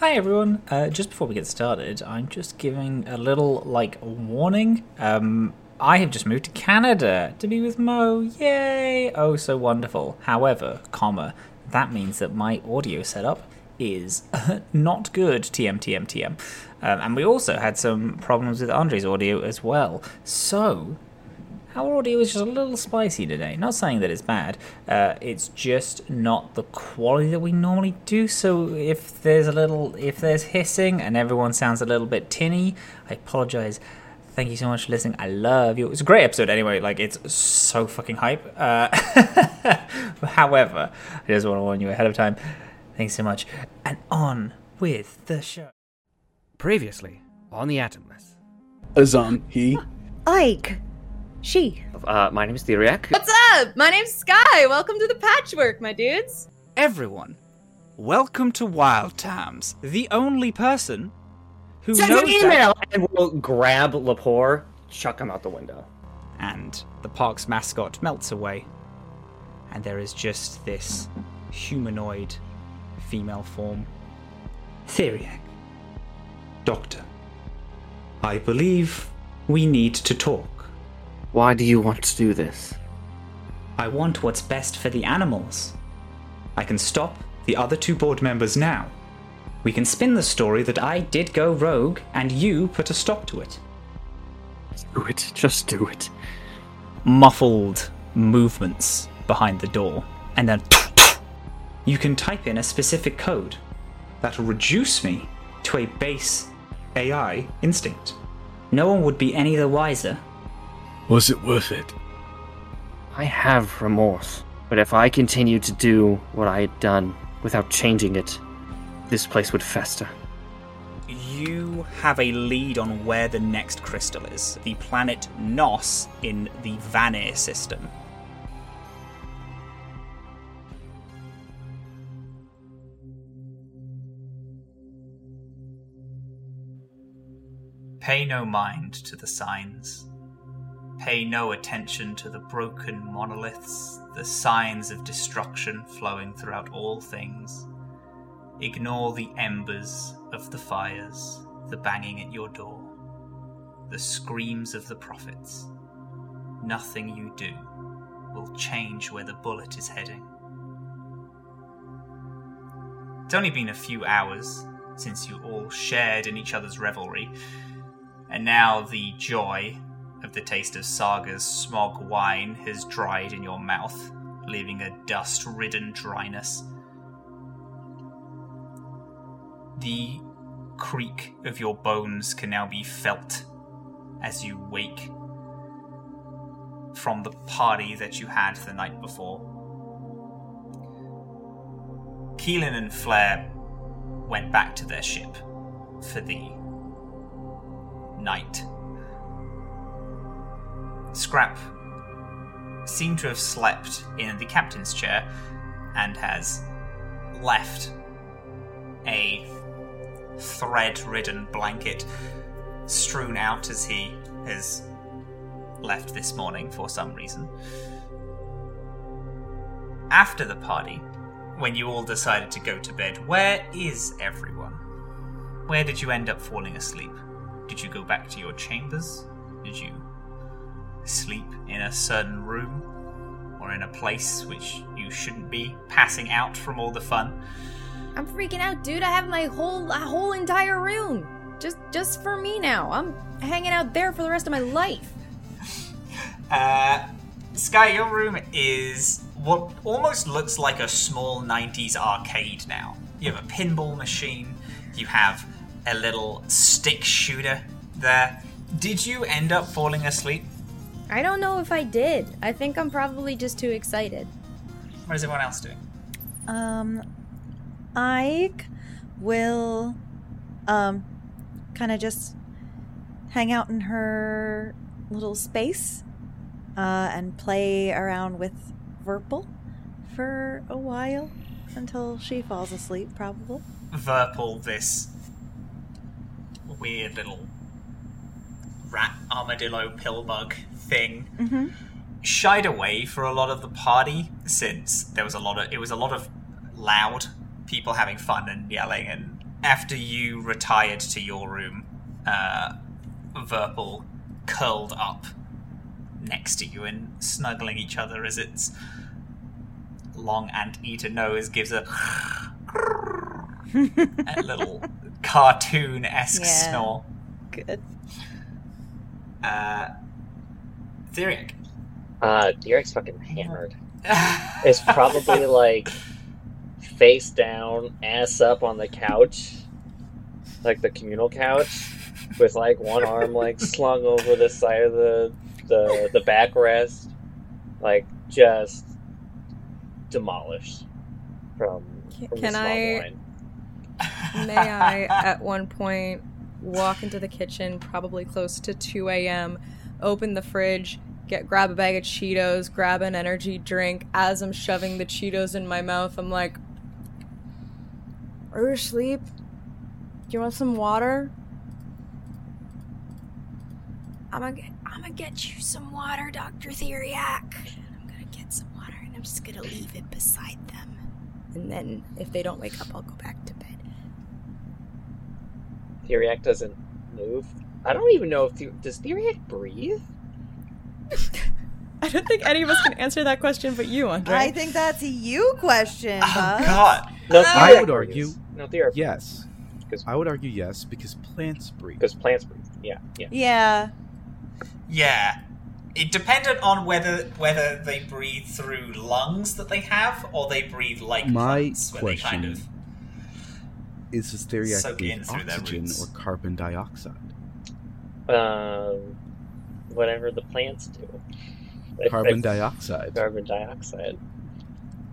Hi everyone. Uh, just before we get started, I'm just giving a little like warning. Um, I have just moved to Canada to be with Mo. Yay! Oh, so wonderful. However, comma, that means that my audio setup is not good. TM TM TM. Um, and we also had some problems with Andre's audio as well. So our audio is just a little spicy today. Not saying that it's bad. Uh, it's just not the quality that we normally do. So if there's a little, if there's hissing and everyone sounds a little bit tinny, I apologize. Thank you so much for listening. I love you. It was a great episode anyway. Like it's so fucking hype. Uh, however, I just want to warn you ahead of time. Thanks so much. And on with the show. Previously on the Atomless. Azam, he. Ike. She. Uh, my name is Theriac. What's up? My name's Skye. Welcome to the patchwork, my dudes. Everyone, welcome to Wild Times. The only person who Send knows an that- email, and we'll grab Lepore, chuck him out the window. and the park's mascot melts away, and there is just this humanoid female form. Theriac. Doctor, I believe we need to talk. Why do you want to do this? I want what's best for the animals. I can stop the other two board members now. We can spin the story that I did go rogue and you put a stop to it. Do it. Just do it. muffled movements behind the door, and then you can type in a specific code that'll reduce me to a base AI instinct. No one would be any the wiser. Was it worth it? I have remorse, but if I continued to do what I had done without changing it, this place would fester. You have a lead on where the next crystal is the planet Nos in the Vanir system. Pay no mind to the signs. Pay no attention to the broken monoliths, the signs of destruction flowing throughout all things. Ignore the embers of the fires, the banging at your door, the screams of the prophets. Nothing you do will change where the bullet is heading. It's only been a few hours since you all shared in each other's revelry, and now the joy of the taste of Saga's smog wine has dried in your mouth, leaving a dust ridden dryness. The creak of your bones can now be felt as you wake from the party that you had the night before. Keelan and Flair went back to their ship for the night. Scrap seemed to have slept in the captain's chair and has left a thread ridden blanket strewn out as he has left this morning for some reason. After the party, when you all decided to go to bed, where is everyone? Where did you end up falling asleep? Did you go back to your chambers? Did you sleep in a certain room? Or in a place which you shouldn't be, passing out from all the fun? I'm freaking out, dude. I have my whole a whole entire room just just for me now. I'm hanging out there for the rest of my life. Uh, Skye, your room is what almost looks like a small 90s arcade now. You have a pinball machine, you have a little stick shooter there. Did you end up falling asleep? I don't know if I did. I think I'm probably just too excited. What is everyone else doing? Um, Ike will, um, kind of just hang out in her little space, uh, and play around with Verpal for a while until she falls asleep, probably. Verpal, this weird little rat armadillo pillbug thing, Mm-hmm. shied away for a lot of the party since there was a lot of it was a lot of loud people having fun and yelling and after you retired to your room, uh, Verpal curled up next to you and snuggling each other as its long anteater nose gives a, a little cartoon esque Yeah. snore. Good. Uh, Theriac. Uh, Derek's fucking hammered. It's probably like face down, ass up on the couch, like the communal couch, with like one arm like slung over the side of the the the backrest, like just demolished from, Can- from can small I- wine. May I, at one point, walk into the kitchen, probably close to 2 a.m., open the fridge, get grab a bag of Cheetos, grab an energy drink. As I'm shoving the Cheetos in my mouth, I'm like, "Are you asleep? Do you want some water?" I'm gonna, get, I'm gonna get you some water, Doctor Theriac. I'm gonna get some water, and I'm just gonna leave it beside them. And then, if they don't wake up, I'll go back to. Theriac doesn't move. I don't even know if the, does Theriac breathe. I don't think any of us can answer that question but you, Andre. I think that's a you question, Oh bud. God! No, I would argue No, Theriac yes. Because- I would argue yes because plants breathe. because plants breathe. Yeah, yeah. Yeah. Yeah. It depended on whether whether they breathe through lungs that they have or they breathe like My plants, where they kind question of Is this theriac Soak in breathe through their oxygen or carbon dioxide? Um, whatever the plants do. If Carbon dioxide. Carbon dioxide.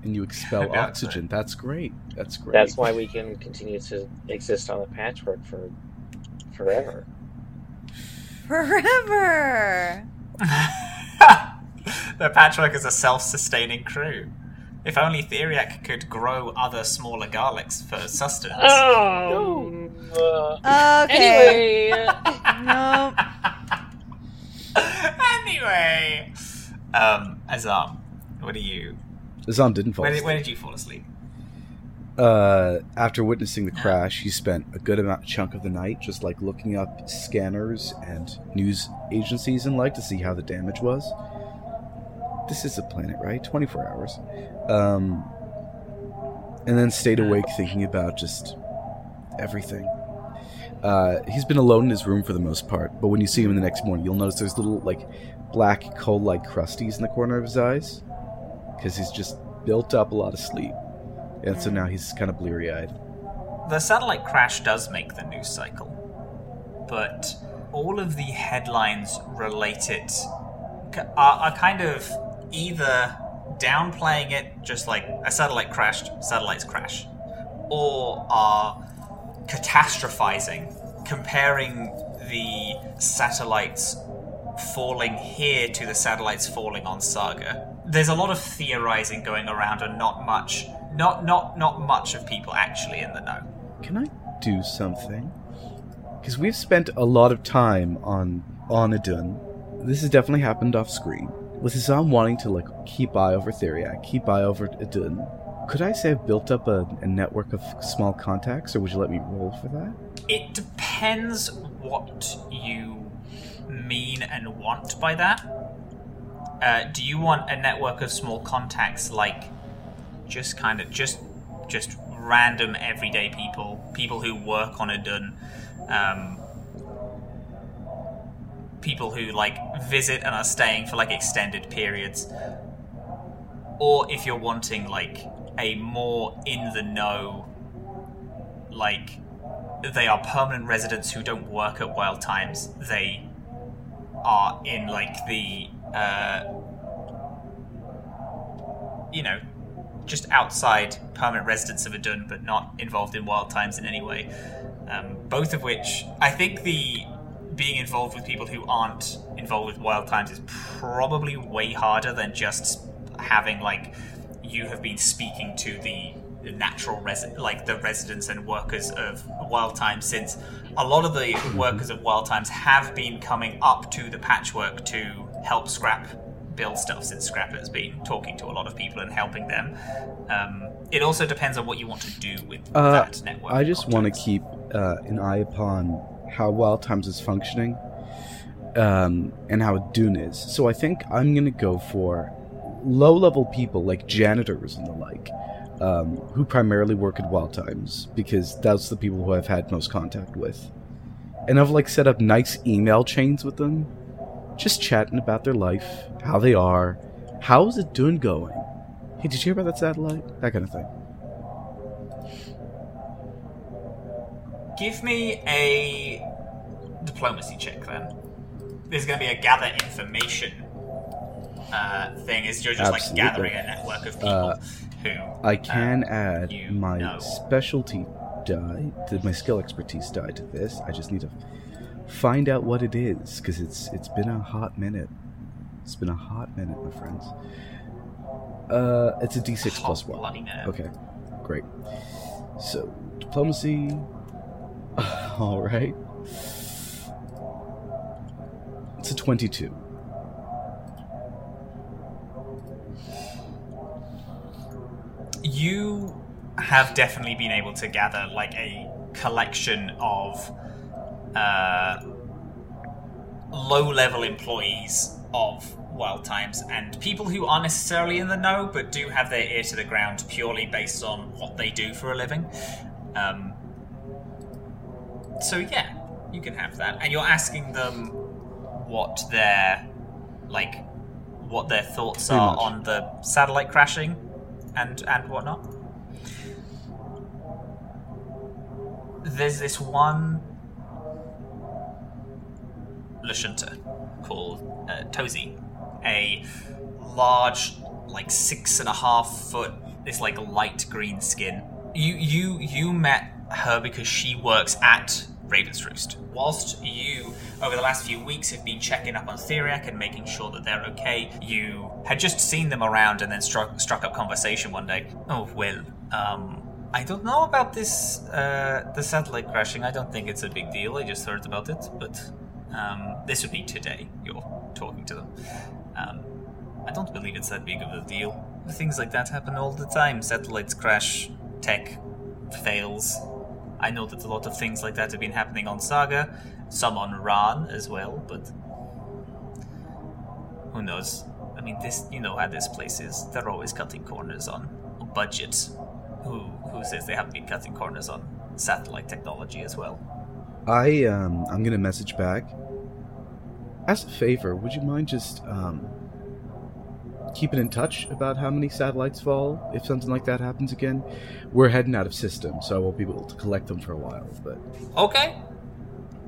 And you expel oxygen. That's great. That's great. That's why we can continue to exist on the patchwork for forever. Forever. the patchwork is a self-sustaining crew. If only Theriac could grow other smaller garlics for sustenance. Oh. uh, Okay. anyway, No. anyway, um, Azam, what do you? Zom didn't fall Where did, asleep. where did you fall asleep? uh, after witnessing the crash, he spent a good amount chunk of the night just like looking up scanners and news agencies and like to see how the damage was. This is a planet, right? 24 hours. Um, and then stayed awake thinking about just everything. Uh, he's been alone in his room for the most part, but when you see him in the next morning, you'll notice there's little like black coal-like crusties in the corner of his eyes because he's just built up a lot of sleep. And so now he's kind of bleary eyed. The satellite crash does make the news cycle, but all of the headlines relate it are, are kind of either downplaying it, just like a satellite crashed, satellites crash, or are catastrophizing, comparing the satellites falling here to the satellites falling on Saga. There's a lot of theorizing going around, and not much, not not not much of people actually in the know. Can I do something? Because we've spent a lot of time on on Idun. This has definitely happened off screen. With Azam wanting to like keep eye over Theriac, keep eye over Idun, could I say I've built up a, a network of small contacts, or would you let me roll for that? It depends what you mean and want by that. Uh, do you want a network of small contacts, like just kind of just just random everyday people, people who work on Idun, um, people who like visit and are staying for like extended periods, or if you're wanting like a more in the know, like they are permanent residents who don't work at Wild Times. They are in like the uh, you know just outside permanent residents of Idun, but not involved in Wild Times in any way. Um, both of which I think the being involved with people who aren't involved with Wild Times is probably way harder than just having like you have been speaking to the natural resi- like the residents and workers of Wild Times since a lot of the workers of Wild Times have been coming up to the patchwork to help Scrap build stuff since Scrap has been talking to a lot of people and helping them. Um, it also depends on what you want to do with Uh, that network. I just want to keep uh, an eye upon how Wild Times is functioning um, and how Dune is. So I think I'm going to go for low level people like janitors and the like, um, who primarily work at Wild Times, because that's the people who I've had most contact with. And I've like set up nice email chains with them, just chatting about their life, how they are, how's it Dune going? Hey, did you hear about that satellite? That kind of thing. Give me a diplomacy check then. There's going to be a gather information uh, thing. Is you're just Absolutely. like gathering a network of people Uh, who I can um, add my know. specialty die, to my skill expertise die to this. I just need to find out what it is because it's it's been a hot minute. It's been a hot minute, my friends. Uh, it's a D6 Hot one. Okay, great. So diplomacy. All right. It's a twenty-two. you have definitely been able to gather like a collection of uh, low-level employees of Wild Times and people who aren't necessarily in the know but do have their ear to the ground purely based on what they do for a living. Um, so yeah, you can have that, and you're asking them what their like what their thoughts Pretty are much. on the satellite crashing and and whatnot. There's this one Lashunta called uh, Tozy, a large, like six and a half foot, this like light green skin. You you you met her because she works at Raven's Roost. Whilst you, over the last few weeks, have been checking up on Theriac and making sure that they're okay, you had just seen them around and then struck struck up conversation one day. Oh well, um, I don't know about this uh, the satellite crashing. I don't think it's a big deal. I just heard about it, but um, this would be today. You're talking to them. Um, I don't believe it's that big of a deal. Things like that happen all the time. Satellites crash, tech fails. I know that a lot of things like that have been happening on Saga, some on Ran as well, but who knows? I mean, this you know how this place is. They're always cutting corners on budgets. Who who says they haven't been cutting corners on satellite technology as well? I um I'm gonna message back. As a favor, would you mind just um keeping in touch about how many satellites fall if something like that happens again? We're heading out of system, so I won't be able to collect them for a while. But Okay.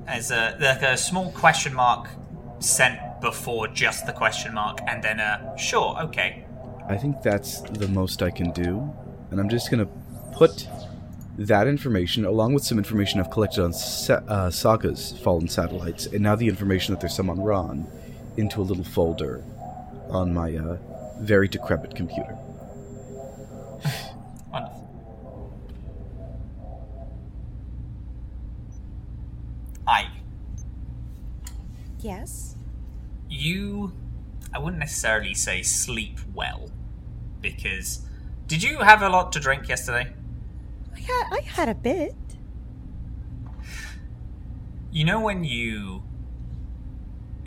As a like a small question mark sent before just the question mark, and then a sure, okay. I think that's the most I can do, and I'm just gonna put that information along with some information I've collected on Sa- uh, Saga's fallen satellites, and now the information that there's some on Ron, into a little folder on my uh, very decrepit computer. Wonderful. I Yes. you I wouldn't necessarily say sleep well because did you have a lot to drink yesterday? I had I had a bit. You know when you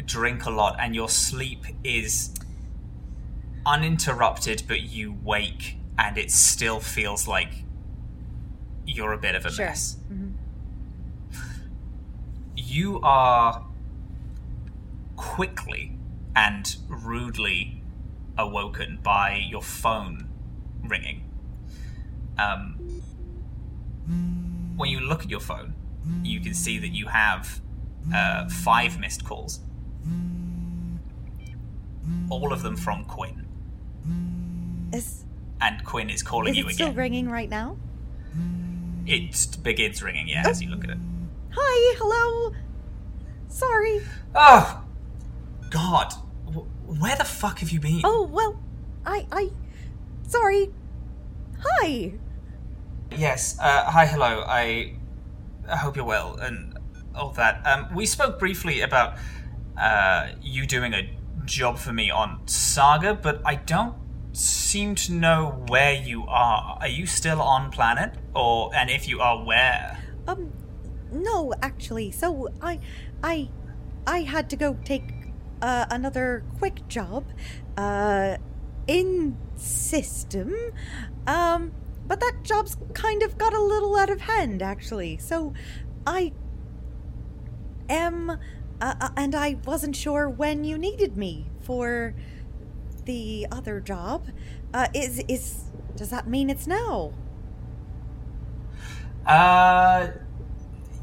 drink a lot and your sleep is uninterrupted but you wake and it still feels like you're a bit of a Sure. mess. Mhm. You are quickly and rudely awoken by your phone ringing. Um, when you look at your phone, you can see that you have uh, five missed calls. All of them from Quinn. Is And Quinn is calling is you it still ringing right now? it begins ringing, yeah, as you look at it. Hi, hello. Sorry. Oh! God! Where the fuck have you been? Oh well, I I. Sorry. Hi. Yes. Uh, hi, hello. I, I hope you're well and all that. Um, we spoke briefly about uh, you doing a job for me on Saga, but I don't seem to know where you are. Are you still on planet, or and if you are, where? Um, no, actually. So I, I, I had to go take uh, another quick job, uh, in system. Um, but that job's kind of got a little out of hand, actually. So I am, uh, uh, and I wasn't sure when you needed me for the other job. Uh, is is does that mean it's now? Uh,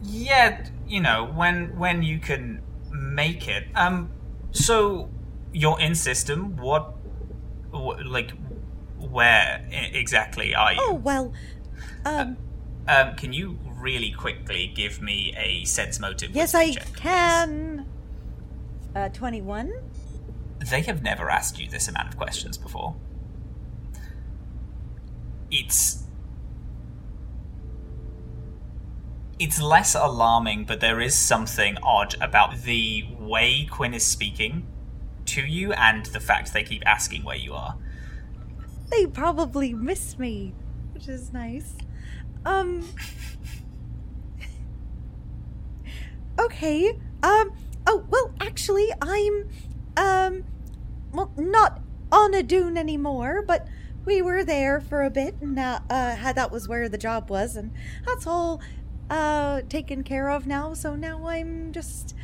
yeah, you know when when you can make it. Um, so you're in system. What, wh- like, where exactly are you? Oh well, um, Um, can you really quickly give me a sense motive? yes, I check, can. Uh, twenty-one. They have never asked you this amount of questions before. It's. It's less alarming, but there is something odd about the way Quinn is speaking to you and the fact they keep asking where you are. They probably miss me, which is nice. Um. okay. Um. Oh well, actually, I'm. Um. Well, not on Idun anymore, but we were there for a bit, and uh, uh, that was where the job was, and that's all uh taken care of now. So now I'm just.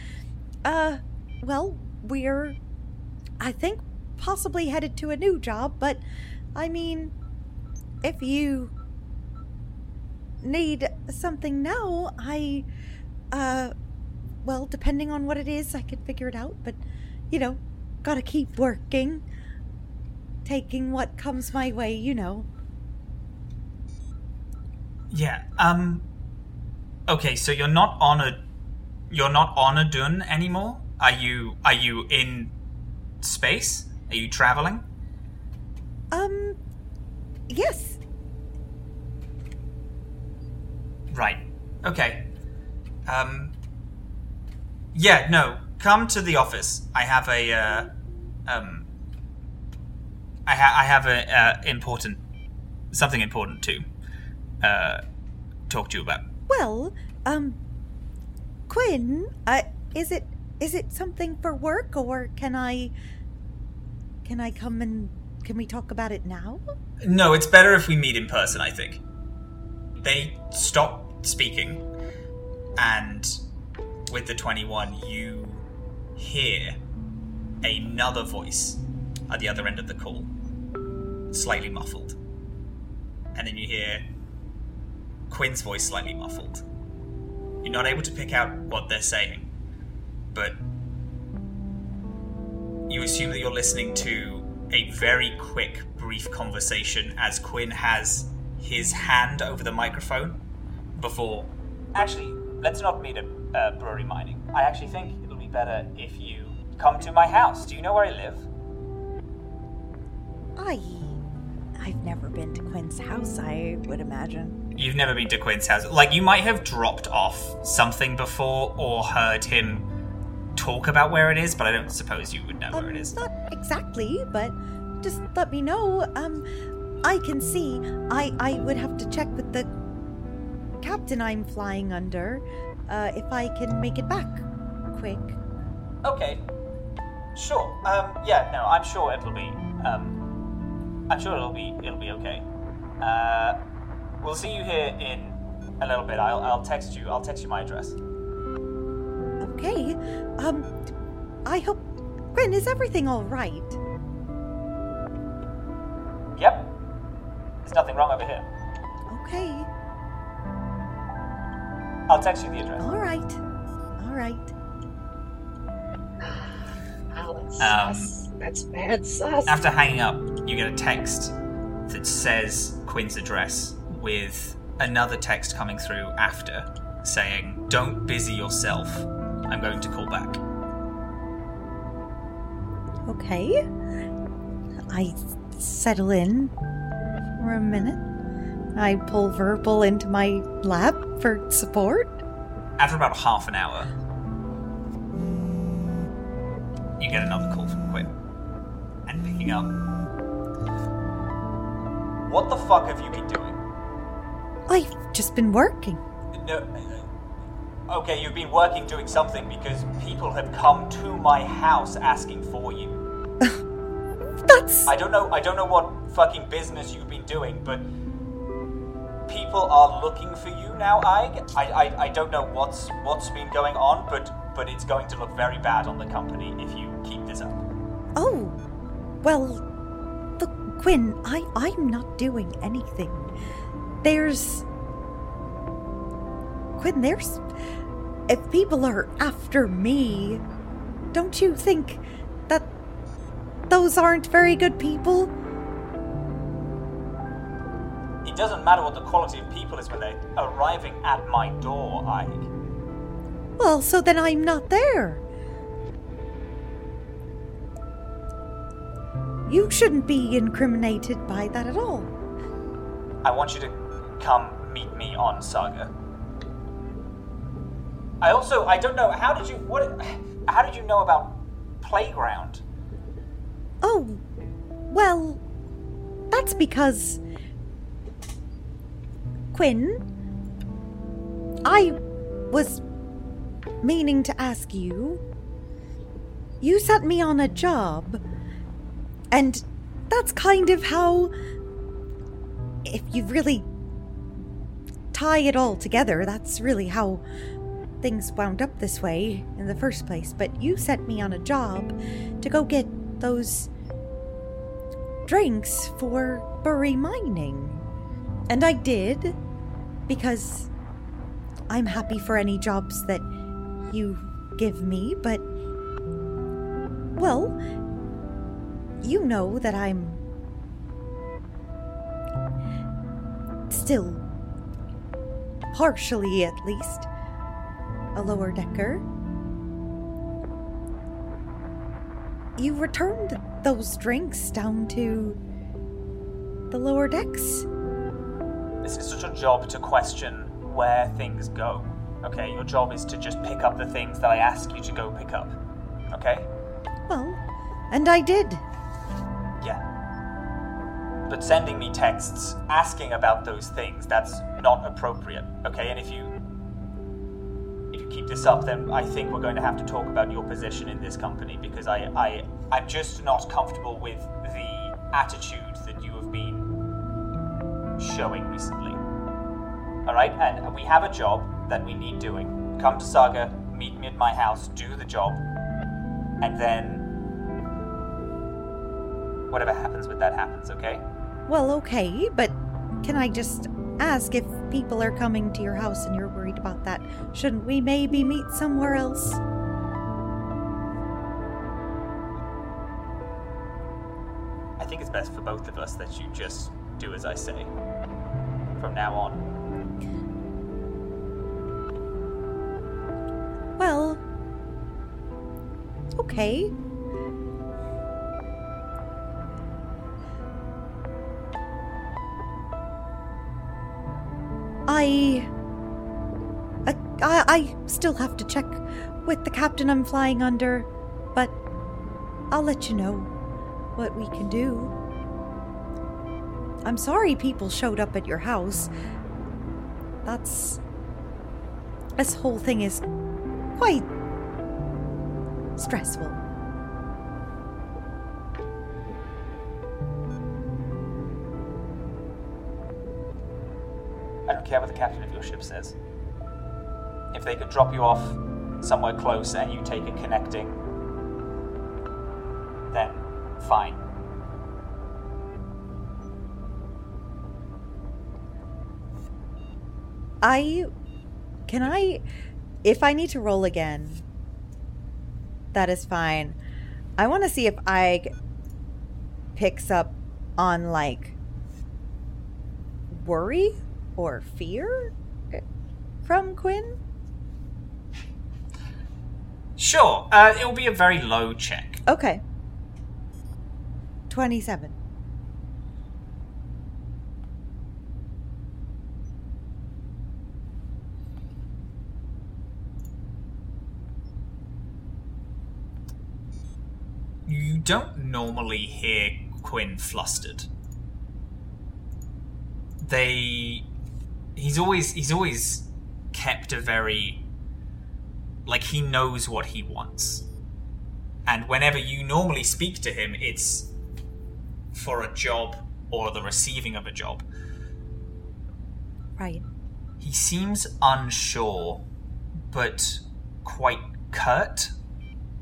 Uh. Well, we're. I think possibly headed to a new job, but I mean, if you need something now, I, uh, well, depending on what it is, I could figure it out, but, you know, gotta keep working, taking what comes my way, you know. Yeah. Um. Okay, so you're not on a, you're not on Idun anymore. Are you? Are you in space? Are you traveling? Um, yes, Right. Okay. Um. Yeah. No. Come to the office. I have a. Uh, um. I, ha- I have a uh, important, something important to, uh, talk to you about. well, um, Quinn, uh, is it, is it something for work, or can I, can I come and, can we talk about it now? No, it's better if we meet in person, I think. They stop speaking, and with the 21, you hear another voice at the other end of the call, slightly muffled. And then you hear Quinn's voice slightly muffled. You're not able to pick out what they're saying, but you assume that you're listening to a very quick, brief conversation as Quinn has his hand over the microphone before. Actually, let's not meet at uh, brewery mining. I actually think it'll be better if you come to my house. Do you know where I live? I, I've never been to Quinn's house. I would imagine. You've never been to Quinn's house. Like, you might have dropped off something before or heard him talk about where it is, but I don't suppose you would know where it Um. Not exactly, but just let me know. Um, I can see. I I would have to check with the captain I'm flying under, uh, if I can make it back quick. Okay. Sure. Um, yeah, no, I'm sure it'll be. Um, I'm sure it'll be. It'll be okay. Uh, we'll see you here in a little bit. I'll, I'll text you. I'll text you my address. Okay. Um, I hope. Gwen, is everything all right? Yep. There's nothing wrong over here. Okay. I'll text you the address. All right. All right. That's Um, sus. That's bad sus. After hanging up, you get a text that says Quinn's address with another text coming through after saying, Don't busy yourself. I'm going to call back. Okay. I settle in for a minute. I pull Verpal into my lab for support. After about half an hour, you get another call from Quinn. And picking up, what the fuck have you been doing? I've just been working. No. Okay, you've been working doing something because people have come to my house asking for you. That's. I don't know. I don't know what fucking business you've been doing, but people are looking for you now, Ayg. I, I, I don't know what's what's been going on, but but it's going to look very bad on the company if you keep this up. Oh, well, look, Quinn, I, I'm not doing anything. There's. Quinn, there's. If people are after me, don't you think that those aren't very good people? It doesn't matter what the quality of people is when they're arriving at my door, Ayg. Well, so then I'm not there. You shouldn't be incriminated by that at all. I want you to come meet me on Saga. I also I don't know how did you what how did you know about playground? Oh, well, that's because. Quinn, I was meaning to ask you. You sent me on a job, and that's kind of how. If you really tie it all together, that's really how things wound up this way in the first place. But you sent me on a job to go get those drinks for Bury Mining. And I did, because I'm happy for any jobs that you give me, but. Well, you know that I'm. still. partially at least. a lower decker. You returned those drinks down to. the lower decks? This is such a job to question where things go. Okay, your job is to just pick up the things that I ask you to go pick up. Okay? Well, and I did. Yeah. But sending me texts asking about those things, that's not appropriate. Okay, and if you if you keep this up, then I think we're going to have to talk about your position in this company because I, I I'm just not comfortable with the attitude that you have been showing recently. Alright, and we have a job that we need doing. Come to Saga, meet me at my house, do the job, and then whatever happens with that happens, okay? Well, okay, but can I just ask if people are coming to your house and you're worried about that? Shouldn't we maybe meet somewhere else? I think it's best for both of us that you just do as I say. From now on. Well, okay. I, I, I, still have to check with the captain I'm flying under, but I'll let you know what we can do. I'm sorry people showed up at your house. That's. This whole thing is quite stressful. I don't care what the captain of your ship says. If they could drop you off somewhere close and you take a connecting, then fine. I. Can I. If I need to roll again, that is fine. I want to see if I picks up on like worry or fear from Quinn. Sure, uh, it'll be a very low check. Okay. 27. You don't normally hear Quinn flustered. they he's always he's always kept a very like he knows what he wants. And whenever you normally speak to him, it's for a job or the receiving of a job. Right. He seems unsure, but quite curt.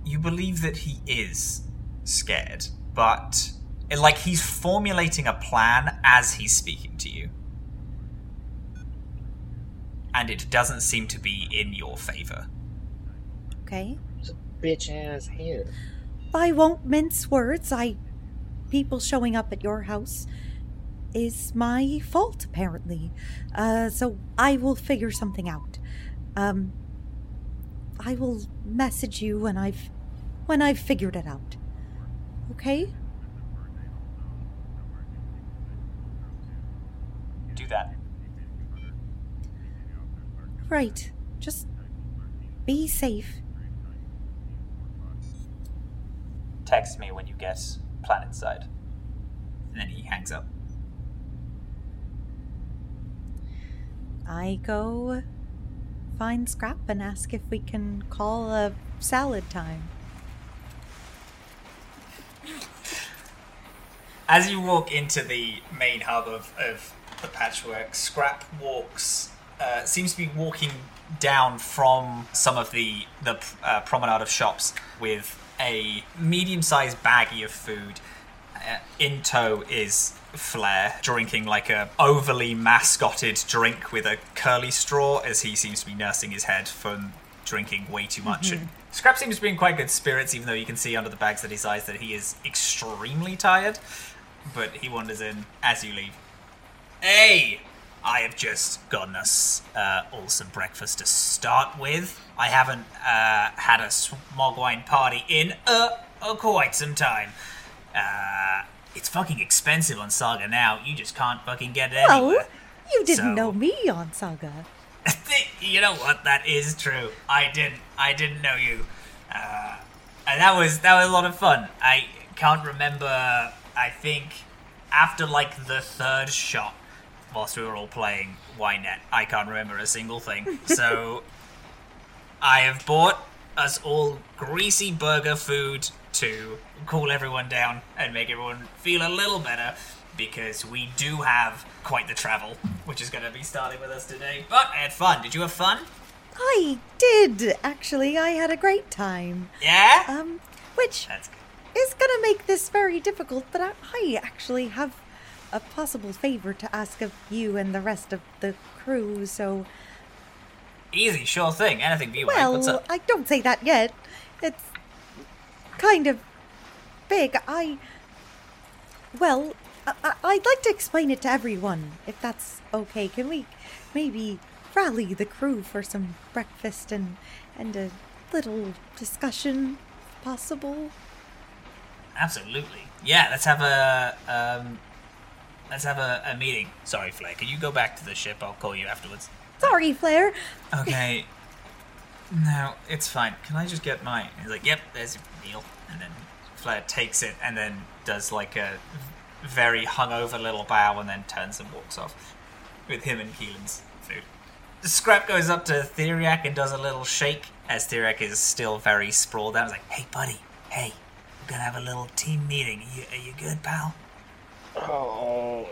You believe that he is scared, but like he's formulating a plan as he's speaking to you. And it doesn't seem to be in your favor. Okay. Bitch ass hair. I won't mince words. I. People showing up at your house is my fault, apparently. Uh, so I will figure something out. Um. I will message you when I've. when I've figured it out. Okay? Do that. Right. Just. be safe. Text me when you get planet side. And then he hangs up. I go find Scrap and ask if we can call a salad time. As you walk into the main hub of, of the patchwork, Scrap walks, uh, seems to be walking down from some of the the uh, promenade of shops with a medium-sized baggie of food. Uh, in tow is Flair drinking like a overly mascotted drink with a curly straw, as he seems to be nursing his head from drinking way too much. And Scrap seems to be in quite good spirits, even though you can see under the bags that his eyes that he is extremely tired. But he wanders in as you leave. Hey! I have just gotten us uh, all some breakfast to start with. I haven't uh, had a smog wine party in uh, uh, quite some time. Uh, it's fucking expensive on Saga now. You just can't fucking get it Oh, you didn't So- know me on Saga. you know what? That is true. I didn't. I didn't know you, uh, and that was that was a lot of fun. I can't remember. I think after like the third shot, whilst we were all playing Ynet, I can't remember a single thing. So I have bought us all greasy burger food to cool everyone down and make everyone feel a little better because we do have quite the travel, which is going to be starting with us today. But I had fun. Did you have fun? I did, actually. I had a great time. Yeah? Um, which That's good. Is gonna make this very difficult, but I, I actually have a possible favor to ask of you and the rest of the crew, so. Easy, sure thing. Anything you, Mike. What's Well. I don't say that yet. It's kind of big. I. Well, I, I- I'd like to explain it to everyone, if that's okay. Can we maybe rally the crew for some breakfast and and a little discussion, if possible? Absolutely. Yeah, let's have a um, let's have a, a meeting. Sorry, Flair. Can you go back to the ship? I'll call you afterwards. Sorry, Flair. Okay. no, it's fine. Can I just get mine? He's like, "Yep, there's your meal." And then Flair takes it and then does like a very hungover little bow and then turns and walks off with him and Keelan's food. Scrap goes up to Theriac and does a little shake as Theriac is still very sprawled out. He's like, "Hey, buddy. Hey, gonna have a little team meeting. Are you, are you good, pal?" Oh,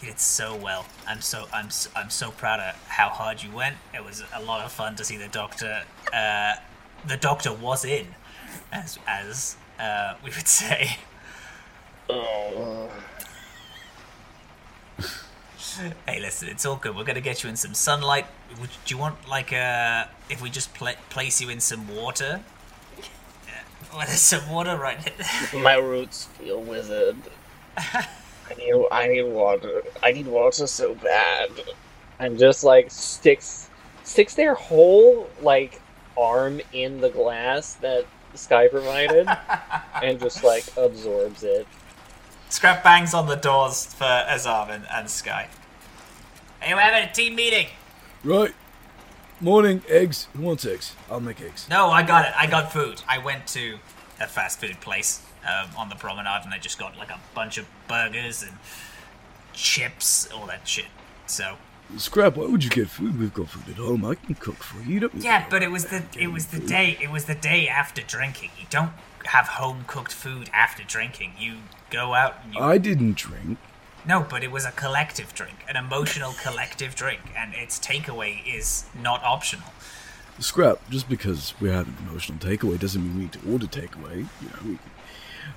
You did so well. I'm so I'm so, I'm so proud of how hard you went. It was a lot of fun to see the doctor. Uh, the doctor was in, as as uh, we would say. oh. Hey, listen, it's all good. We're gonna get you in some sunlight. Would, do you want like uh, if we just pla place you in some water? Yeah. Well, there's some water right here. My roots feel withered. I need, I need water. I need water so bad. And just like sticks, sticks their whole like arm in the glass that Skye provided, and just like absorbs it. Scrap bangs on the doors for Azam and, and Skye. Hey, we're having a team meeting. Right. Morning, eggs. Who wants eggs? I'll make eggs. No, I got it. I got food. I went to a fast food place um, on the promenade, and I just got like a bunch of burgers and chips, all that shit. So Scrap, why would you get food? We've got food at home. I can cook for you. you yeah, but it was the it was the day it was the day after drinking. You don't have home cooked food after drinking. You go out and you I didn't drink. No, but it was a collective drink, an emotional collective drink, and its takeaway is not optional. Scrap, just because we're an emotional takeaway doesn't mean we need to order takeaway. You know, we,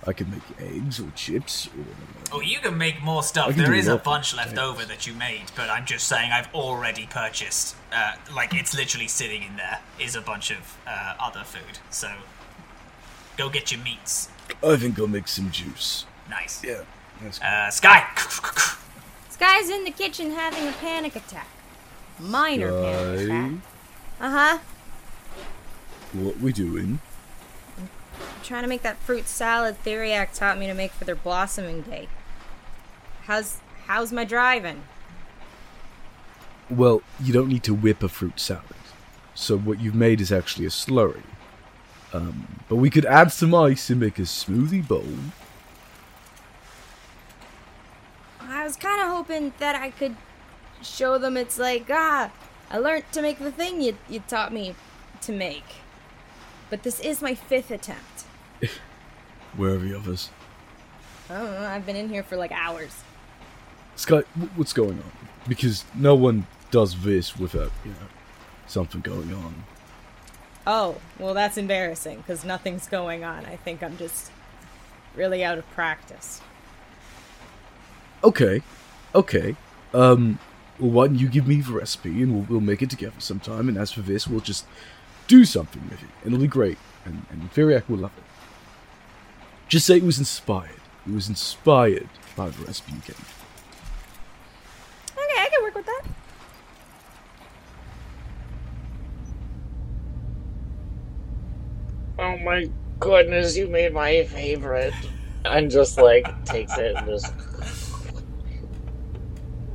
I can make eggs or chips or. Oh, you can make more stuff. There is a bunch left over that you made, but I'm just saying I've already purchased. Uh, like it's literally sitting in there is a bunch of uh, other food. So go get your meats. I think I'll make some juice. Nice. Yeah. That's Uh, Skye. This guy's in the kitchen having a panic attack. Minor panic attack. Uh huh. What we doing? trying to make that fruit salad Theriac taught me to make for their blossoming day. How's how's my driving? Well, you don't need to whip a fruit salad. So what you've made is actually a slurry. Um, but we could add some ice and make a smoothie bowl. I was kind of hoping that I could show them it's like, ah, I learned to make the thing you, you taught me to make. But this is my fifth attempt. Where are the others? I don't know, I've been in here for like hours. Skye, what's going on? Because no one does this without, you know, something going on. Oh, well, that's embarrassing because nothing's going on. I think I'm just really out of practice. Okay, okay. Um, well, why don't you give me the recipe and we'll, we'll make it together sometime. And as for this, we'll just do something with it, and it'll be great. And and Firiak will love it. Just say it was inspired. It was inspired by the recipe you gave. Okay, I can work with that. Oh my goodness, you made my favorite. And just like takes it and just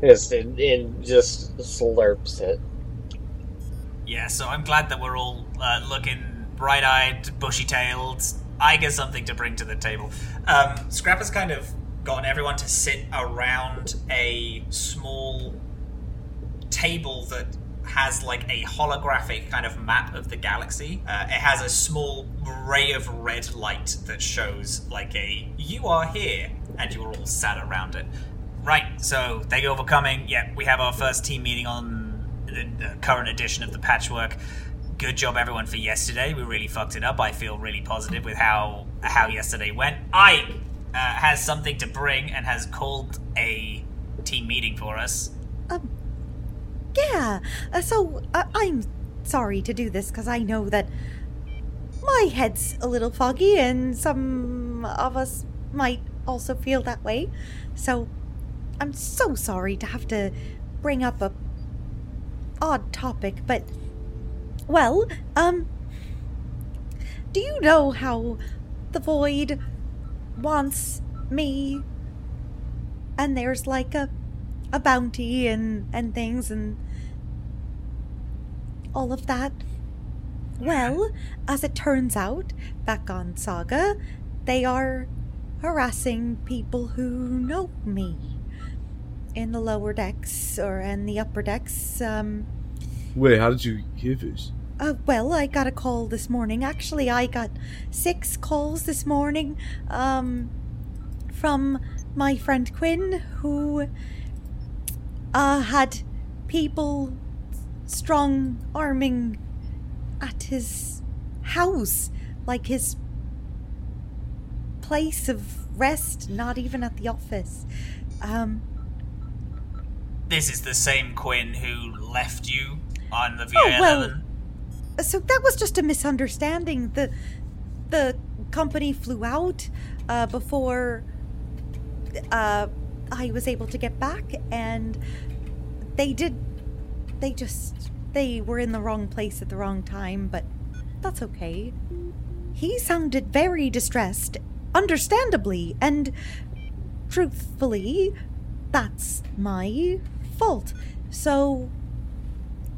and just slurps it. Yeah, so I'm glad that we're all uh, looking bright-eyed, bushy-tailed. I get something to bring to the table. Um, Scrap has kind of gotten everyone to sit around a small table that has like a holographic kind of map of the galaxy. Uh, it has a small ray of red light that shows like a "you are here," and you're all sat around it. Right. So they overcoming. Yeah, we have our first team meeting on the, the current edition of the Patchwork. Good job, everyone, for yesterday. We really fucked it up. I feel really positive with how how yesterday went. Ayg uh, has something to bring and has called a team meeting for us. Yeah, uh, so uh, I'm sorry to do this because I know that my head's a little foggy and some of us might also feel that way. So I'm so sorry to have to bring up a odd topic, but well, um do you know how the void wants me and there's like a a bounty and and things and all of that. Well, as it turns out, back on Saga, they are harassing people who know me in the lower decks or in the upper decks. Um, Wait, how did you hear this? uh, well, I got a call this morning. Actually, I got six calls this morning um, from my friend Quinn, who uh, had people strong arming at his house, like his place of rest, not even at the office. Um, This is the same Quinn who left you on the VA Oh, well, so that was just a misunderstanding. The the company flew out uh, before uh, I was able to get back, and they did. They just they were in the wrong place at the wrong time, but that's okay. He sounded very distressed, understandably, and truthfully, that's my fault. So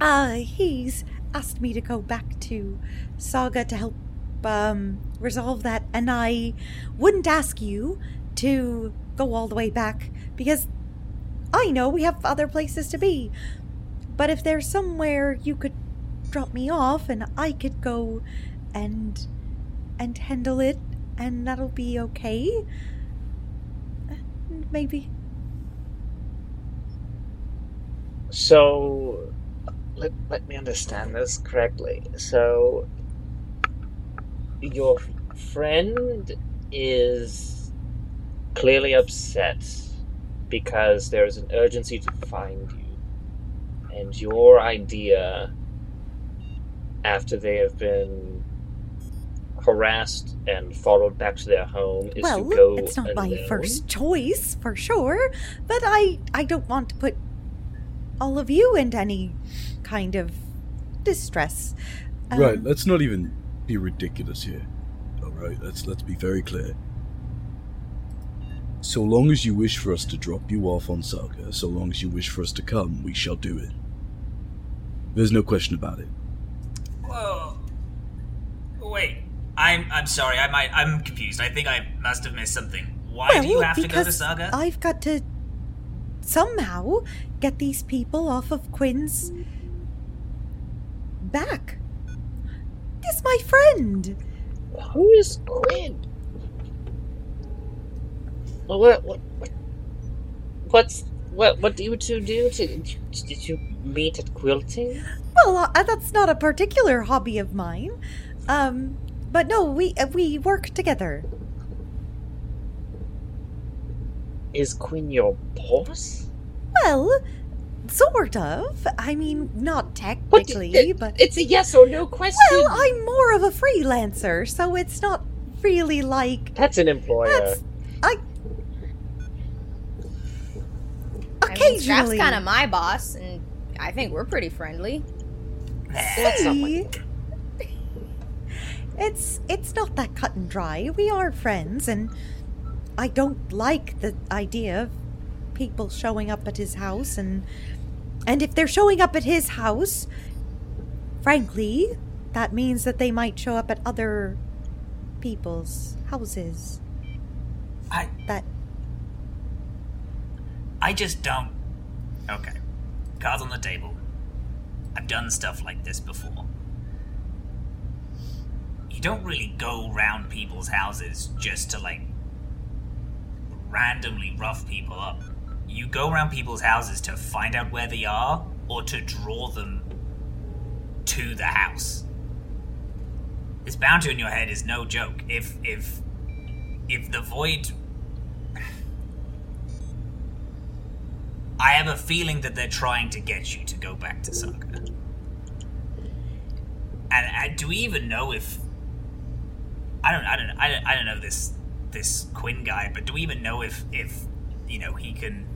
uh, he's asked me to go back to Saga to help um, resolve that, and I wouldn't ask you to go all the way back because I know we have other places to be. But if there's somewhere you could drop me off and I could go and and handle it and that'll be okay. Maybe. So, let, let me understand this correctly. So, your friend is clearly upset because there's an urgency to find you. And your idea, after they have been harassed and followed back to their home, is well, to go it's not my alone? first choice for sure, but I I don't want to put all of you into any kind of distress. Um, right, let's not even be ridiculous here. Alright, let's let's be very clear. So long as you wish for us to drop you off on Saga, so long as you wish for us to come, we shall do it. There's no question about it. Whoa. Wait. I'm I'm sorry. I might I'm confused. I think I must have missed something. Why do you have to go to because Saga? I've got to somehow get these people off of Quinn's back. This my friend. Who is Quinn? What, what, what, what's, what, what do you two do? To, did you meet at quilting? Well, uh, that's not a particular hobby of mine. Um, but no, we uh, we work together. Is Quinn your boss? Well, sort of. I mean, not What do- technically, it- but it's a yes or no question. well, I'm more of a freelancer, so it's not really like That's an employer. that's I. I mean, Scrap's kind of my boss, and I think we're pretty friendly. That's not? It's it's not that cut and dry. We are friends, and I don't like the idea of people showing up at his house, and and if they're showing up at his house, frankly, that means that they might show up at other people's houses. I That I just don't. Okay. Cards on the table. I've done stuff like this before. You don't really go round people's houses just to, like, randomly rough people up. You go around people's houses to find out where they are or to draw them to the house. This bounty in your head is no joke. If if if the void I have a feeling that they're trying to get you to go back to Saga. And, and do we even know if I don't I don't I don't, I don't know this this Quinn guy, but do we even know if if you know he can?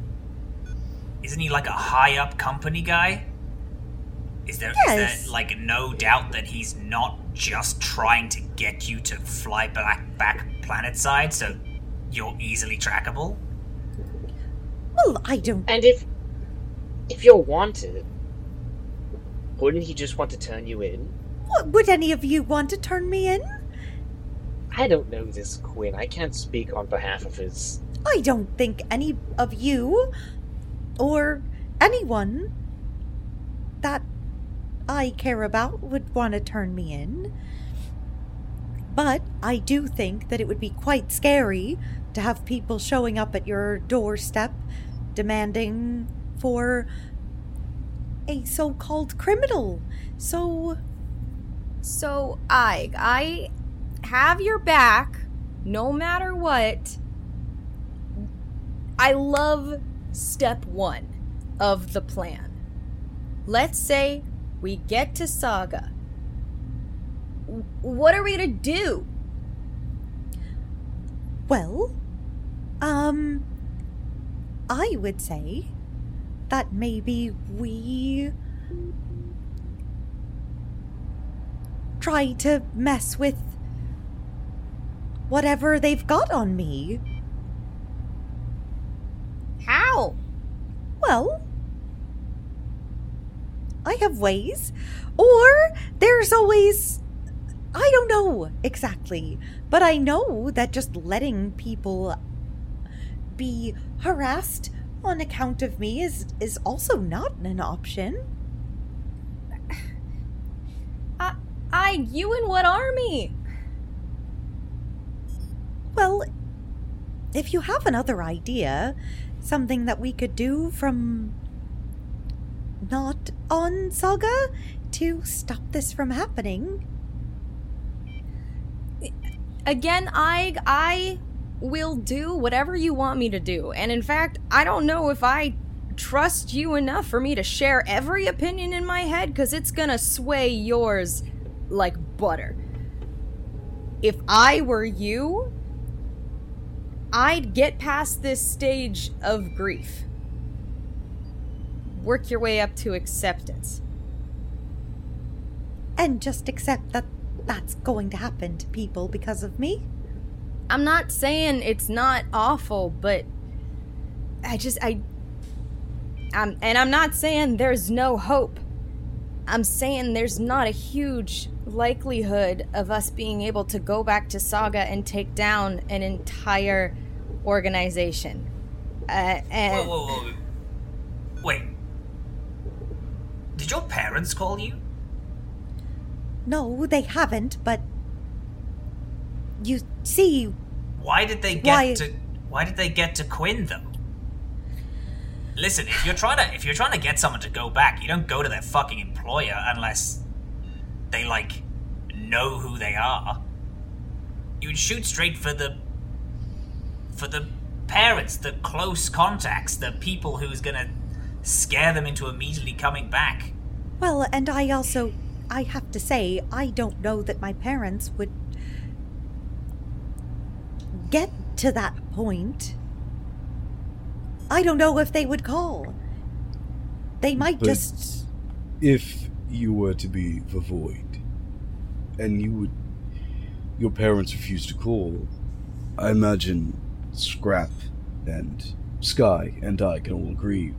Isn't he like a high up company guy? Is there is Yes. there like no doubt that he's not just trying to get you to fly back back planet side so you're easily trackable? well, I don't. And if if you're wanted, wouldn't he just want to turn you in? What, would any of you want to turn me in? I don't know this Quinn. I can't speak on behalf of his. I don't think any of you or anyone that I care about would want to turn me in. But I do think that it would be quite scary to have people showing up at your doorstep demanding for a so called criminal. So, So, I, I have your back no matter what. I love step one of the plan. Let's say we get to Saga. What are we gonna do? well, um, I would say that maybe we try to mess with whatever they've got on me. How? Well, I have ways. Or there's always. I don't know exactly. But I know that just letting people be harassed on account of me is is also not an option. I, I, you in what army? Well, if you have another idea, something that we could do from not on Saga to stop this from happening. Again, I, I will do whatever you want me to do. And in fact, I don't know if I trust you enough for me to share every opinion in my head because it's gonna sway yours like butter. If I were you, I'd get past this stage of grief. Work your way up to acceptance. And just accept that that's going to happen to people because of me. I'm not saying it's not awful, but I just I I'm and I'm not saying there's no hope. I'm saying there's not a huge likelihood of us being able to go back to Saga and take down an entire organization. Uh, and Whoa, whoa, whoa. Wait. Did your parents call you? No, they haven't, but you see, Why did they get Why- to why did they get to Quinn though? Listen, if you're trying to if you're trying to get someone to go back, you don't go to their fucking employer unless they like know who they are. You would shoot straight for the for the parents, the close contacts, the people who's gonna scare them into immediately coming back. well, and I also I have to say, I don't know that my parents would get to that point. I don't know if they would call. They might But- just If you were to be the void, and you would, your parents refused to call, I imagine Scrap and Skye and I can all agree.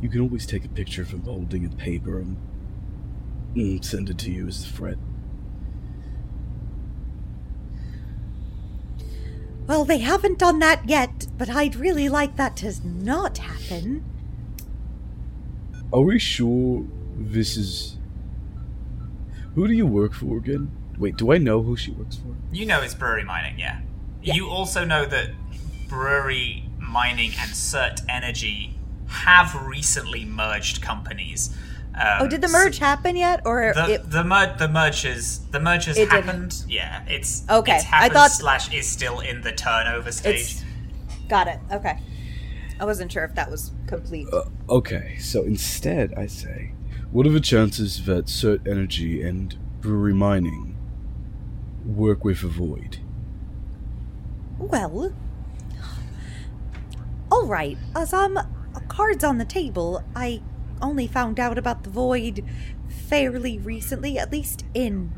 You can always take a picture of him holding a paper and mm, send it to you as a threat. Well, they haven't done that yet, but I'd really like that to not happen. Are we sure this is. Who do you work for again? Wait, do I know who she works for? You know it's brewery mining, yeah. You also know that brewery mining and Cert Energy have recently merged companies. Um, Oh, did the merge happen yet, or The it, the mer- the merge has the merge has It didn't. happened. Yeah, it's Okay, It's I thought- slash is still in the turnover stage. got it? Okay, I wasn't sure if that was complete. Uh, okay, so instead, I say, what are the chances that Cert Energy and Brewery Mining work with a void? Well, all right. As I'm cards on the table, I only found out about the void fairly recently, at least in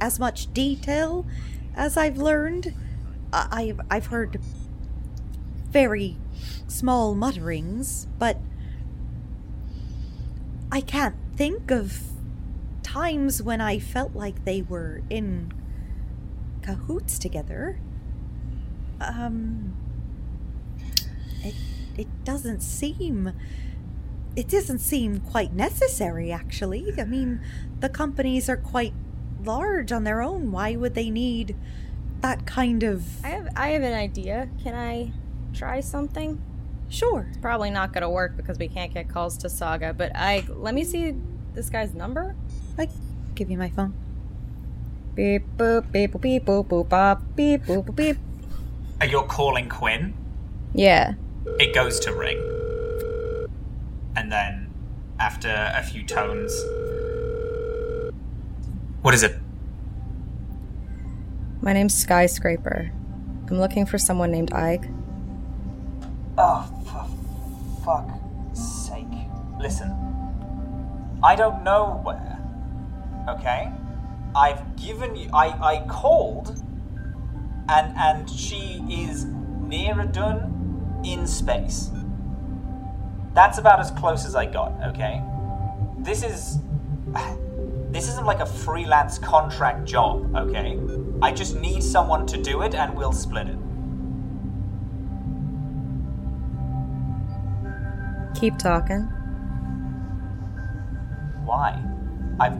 as much detail as I've learned. I- I've I've heard very small mutterings, but I can't think of times when I felt like they were in cahoots together. Um, it it doesn't seem it doesn't seem quite necessary actually. I mean, the companies are quite large on their own. Why would they need that kind of I have I have an idea. Can I try something? Sure. It's probably not going to work because we can't get calls to Saga, but I let me see this guy's number. I give you my phone. Beep boop beep boop beep boop boop bop beep boop boop beep. Are you calling Quinn? Yeah. It goes to ring, and then after a few tones, what is it? My name's Skyscraper. I'm looking for someone named Ayg. Oh, for fuck's sake. Listen. I don't know where. Okay? I've given you. I, I called, and and she is near Idun in space. That's about as close as I got, okay? This is. This isn't like a freelance contract job, okay? I just need someone to do it and we'll split it. Keep talking. Why? I've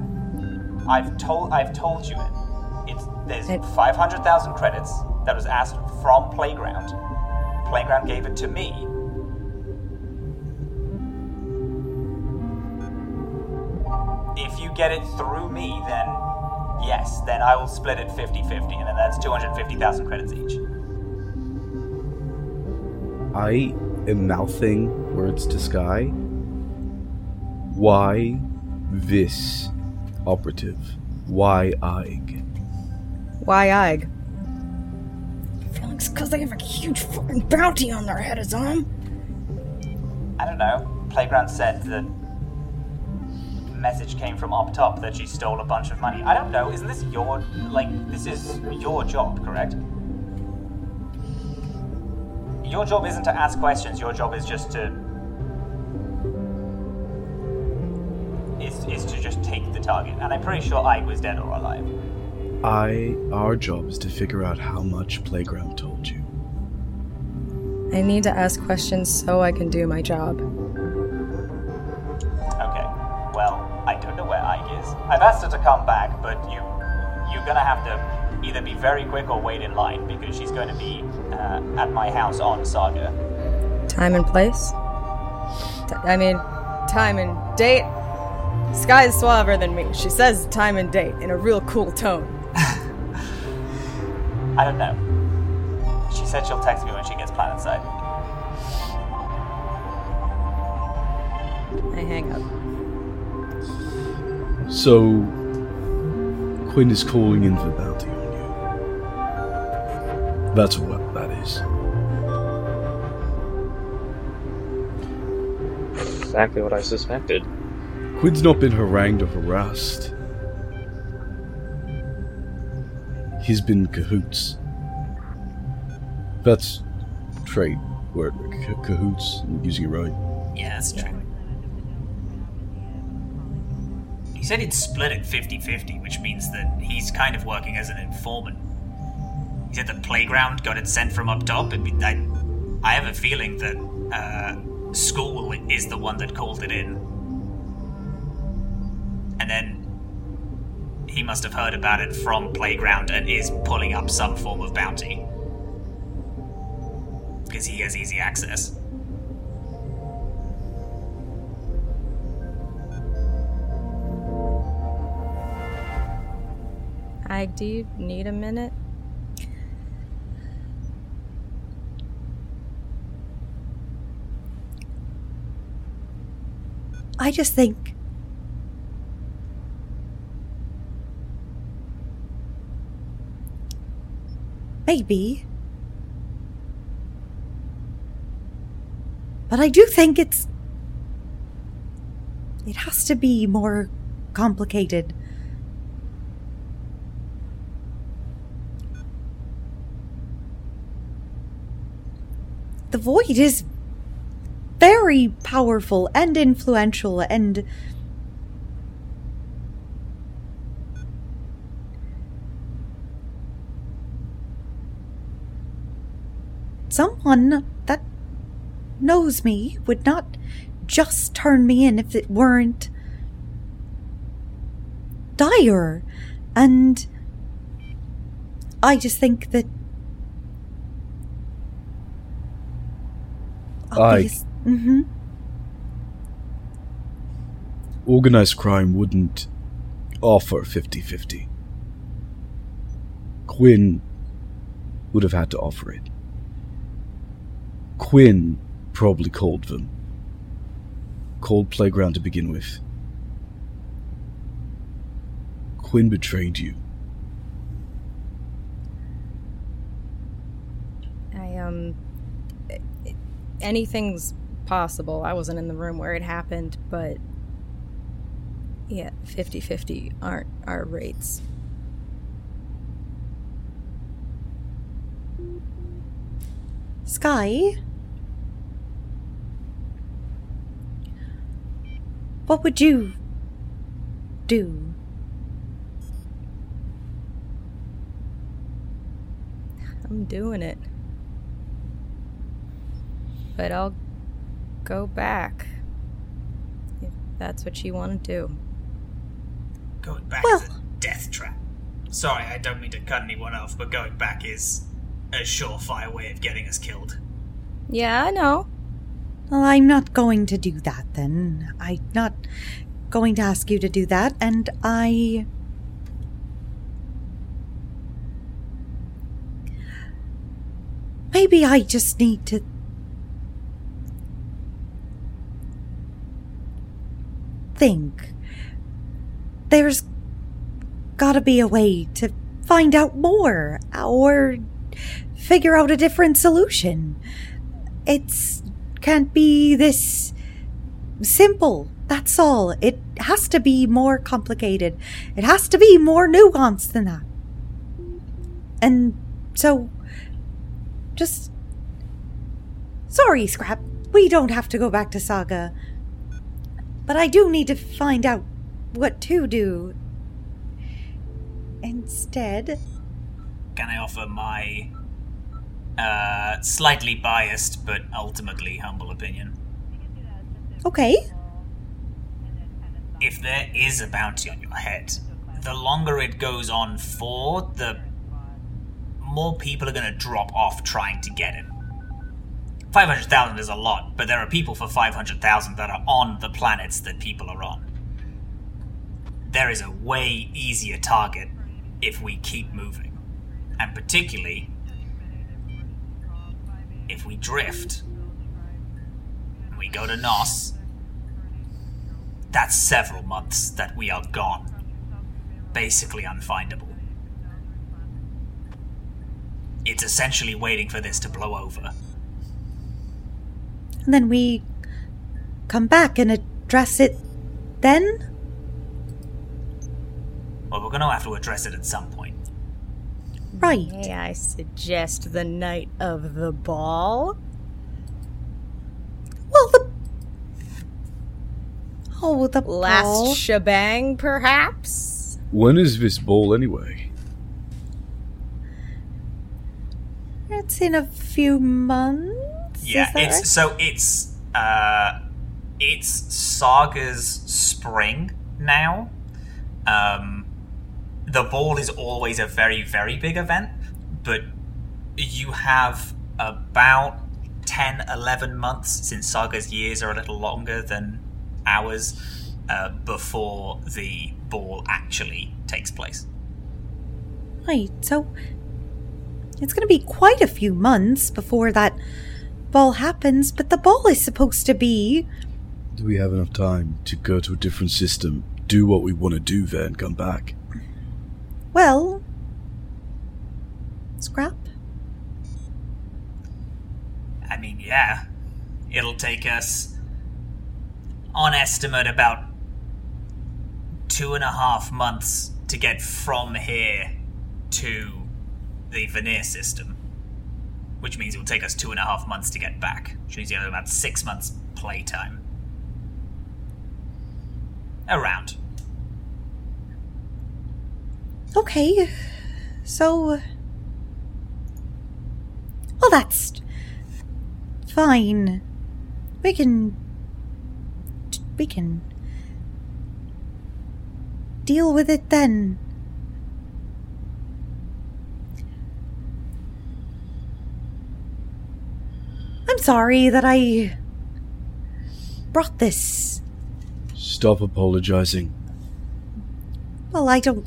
I've told I've told you it. It's there's It- five hundred thousand credits that was asked from Playground. Playground gave it to me. If you get it through me, then yes, then I will split it 50-50, and then that's 250,000 credits each. I am mouthing words to Skye. Why this operative? Why Ayg? Why Ayg? Felix, because they have a huge fucking bounty on their head, is on. I don't know. Playground said that message came from up top that she stole a bunch of money. I don't know. Isn't this your like this is your job, correct? Your job isn't to ask questions. Your job is just to is is to just take the target. And I'm pretty sure Ayg was dead or alive. I our job is to figure out how much Playground told you. I need to ask questions so I can do my job. Okay. Well, I don't know where Ayg is. I've asked her to come back, but you you're gonna have to either be very quick or wait in line because she's going to be uh, at my house on Saga. Time and place? T- I mean, time and date? Skye's suaver than me. She says time and date in a real cool tone. I don't know. She said she'll text me when she gets planet side. I hang up. So, Quinn is calling in for bounty on you. That's what that is. Exactly what I suspected. Quinn's not been harangued or harassed. He's been cahoots. That's trade word, ca- cahoots. I'm using it right. Yeah, that's true. He said he'd split it 50 50, which means that he's kind of working as an informant. He said the playground got it sent from up top, and I, I have a feeling that uh, school is the one that called it in. Then he must have heard about it from playground and is pulling up some form of bounty. Because he has easy access. I do need a minute? I just think. Maybe. But I do think it's. It has to be more complicated. The void is very powerful and influential and someone that knows me would not just turn me in if it weren't dire and i just think that obvious- Mhm. Organized crime wouldn't offer 50 50. Quinn would have had to offer it. Quinn probably called them. Called Playground to begin with. Quinn betrayed you. I, um. Anything's possible. I wasn't in the room where it happened, but. Yeah, 50 50 aren't our rates. Skye? What would you do? I'm doing it. But I'll go back. if that's what you want to do. Going back Well- is a death trap. Sorry, I don't mean to cut anyone off, but going back is a surefire way of getting us killed. Yeah, I know. Well, I'm not going to do that then. I'm not going to ask you to do that, and I. Maybe I just need to. Think. There's gotta be a way to find out more, or figure out a different solution. It's can't be this simple. That's all. It has to be more complicated. It has to be more nuanced than that. And so, just. Sorry, Scrap. We don't have to go back to Saga. But I do need to find out what to do. Instead. Can I offer my uh, slightly biased but ultimately humble opinion? Okay. If there is a bounty on your head, the longer it goes on for, the more people are going to drop off trying to get it. 500,000 is a lot, but there are people for 500,000 that are on the planets that people are on. There is a way easier target if we keep moving. And particularly, if we drift, we go to Nos, that's several months that we are gone. Basically unfindable. It's essentially waiting for this to blow over. And then we come back and address it then? Well, we're gonna have to address it at some point. Right. May I suggest the night of the ball? Well, the. Oh, the Last ball. shebang, perhaps? When is this ball anyway? It's in a few months. Yeah, is that it's right? so it's uh it's Saga's spring now. Um the ball is always a very very big event, but you have about 10 11 months since Saga's years are a little longer than ours uh, before the ball actually takes place. Right, so it's going to be quite a few months before that ball happens, but the ball is supposed to be. Do we have enough time to go to a different system, do what we want to do there, and come back? Well. Scrap? I mean, yeah, it'll take us, on estimate, about two and a half months to get from here to the Veneer system. Which means it will take us two and a half months to get back. Which means you have about six months playtime. Around. Okay, so. Well, that's. fine. We can. We can. deal with it then. I'm sorry that I. brought this. Stop apologizing. Well, I don't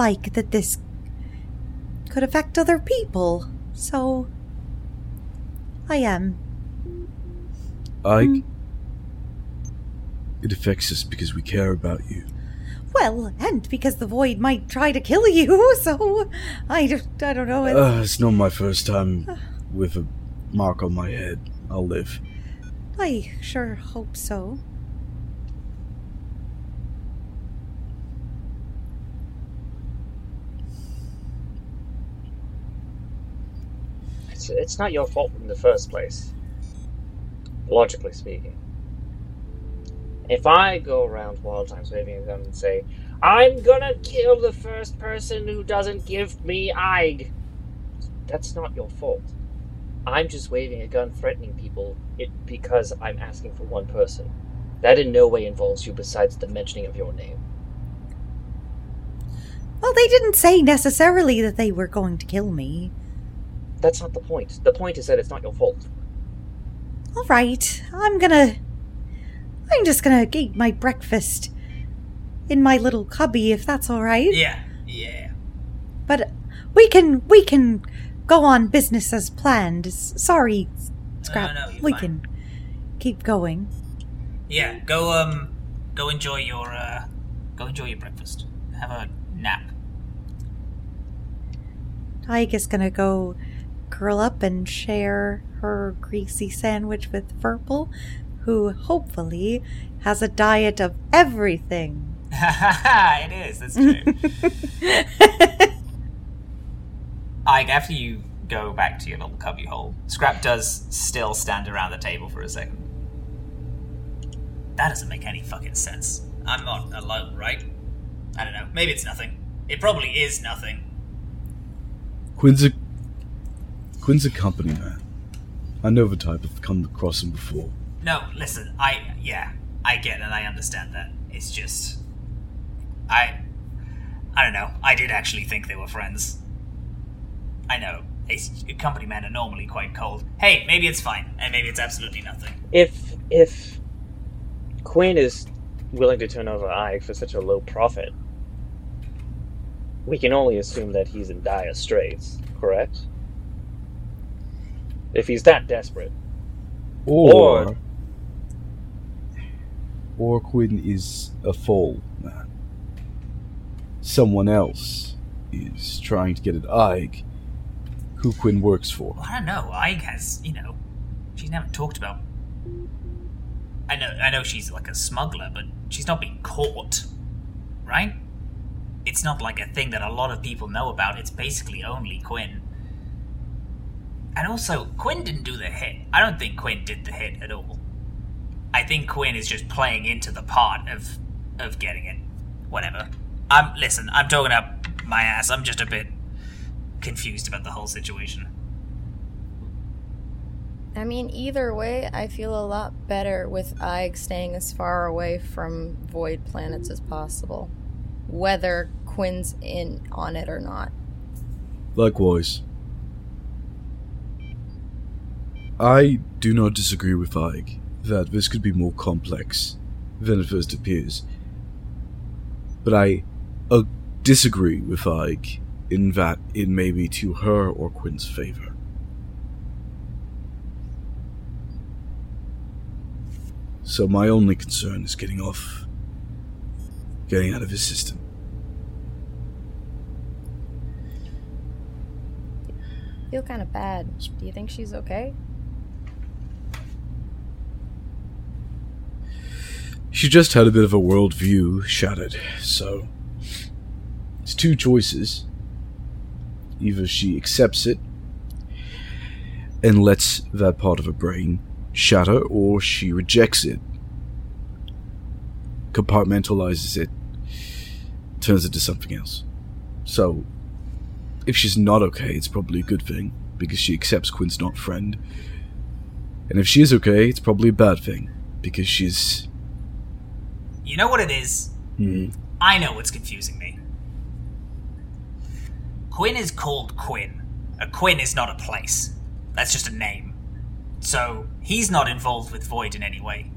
like that this could affect other people, so I am. Ayg, it affects us because we care about you. Well, and because the void might try to kill you, so I don't, I don't know. It's, Uh, it's not my first time with a mark on my head. I'll live. I sure hope so. It's, it's not your fault in the first place. Logically speaking. If I go around Wild Times waving a gun and say, I'm gonna kill the first person who doesn't give me Ayg, that's not your fault. I'm just waving a gun threatening people it, because I'm asking for one person. That in no way involves you besides the mentioning of your name. Well, they didn't say necessarily that they were going to kill me. That's not the point. The point is that it's not your fault. All right, I'm gonna. I'm just gonna eat my breakfast in my little cubby, if that's all right. Yeah, yeah. But we can we can go on business as planned. S- Sorry, Scrap. no, you're we fine. can keep going. Yeah, go um go enjoy your uh go enjoy your breakfast. Have a nap. Tyke is gonna go curl up and share her greasy sandwich with Purple, who hopefully has a diet of everything. it is, that's true. Ayg, after you go back to your little cubbyhole, Scrap does still stand around the table for a second. That doesn't make any fucking sense. I'm not alone, right? I don't know. Maybe it's nothing. It probably is nothing. Quinn's a Quinn's a company man. I know the type. I've come across him before. No, listen, I yeah, I get and I understand that. It's just I I don't know. I did actually think they were friends. I know. Ace- Company men are normally quite cold. Hey, maybe it's fine, and maybe it's absolutely nothing. If if Quinn is willing to turn over Ayg for such a low profit, we can only assume that he's in dire straits, correct? If he's that desperate. Or Or- or Quinn is a fall man. Someone else is trying to get at Ayg, who Quinn works for. I don't know. Ayg has, you know, she's never talked about. I know, I know she's like a smuggler, but she's not been caught, right? It's not like a thing that a lot of people know about. It's basically only Quinn. And also, Quinn didn't do the hit. I don't think Quinn did the hit at all. I think Quinn is just playing into the part of of getting it. Whatever. I'm listen. I'm talking up my ass. I'm just a bit confused about the whole situation. I mean, either way, I feel a lot better with Ayg staying as far away from void planets as possible. Whether Quinn's in on it or not. Likewise. I do not disagree with Ayg that this could be more complex than it first appears. But I uh, disagree with Ayg in that it may be to her or Quinn's favor. So my only concern is getting off, getting out of his system. I feel kind of bad. Do you think she's okay? She just had a bit of a worldview shattered, so it's two choices. Either she accepts it and lets that part of her brain shatter, or she rejects it, compartmentalizes it, turns it to something else. So, if she's not okay, it's probably a good thing, because she accepts Quinn's not friend. And if she is okay, it's probably a bad thing, because she's You know what it is? Hmm. I know what's confusing me. Quinn is called Quinn. A Quinn is not a place. That's just a name. So, he's not involved with Void in any way.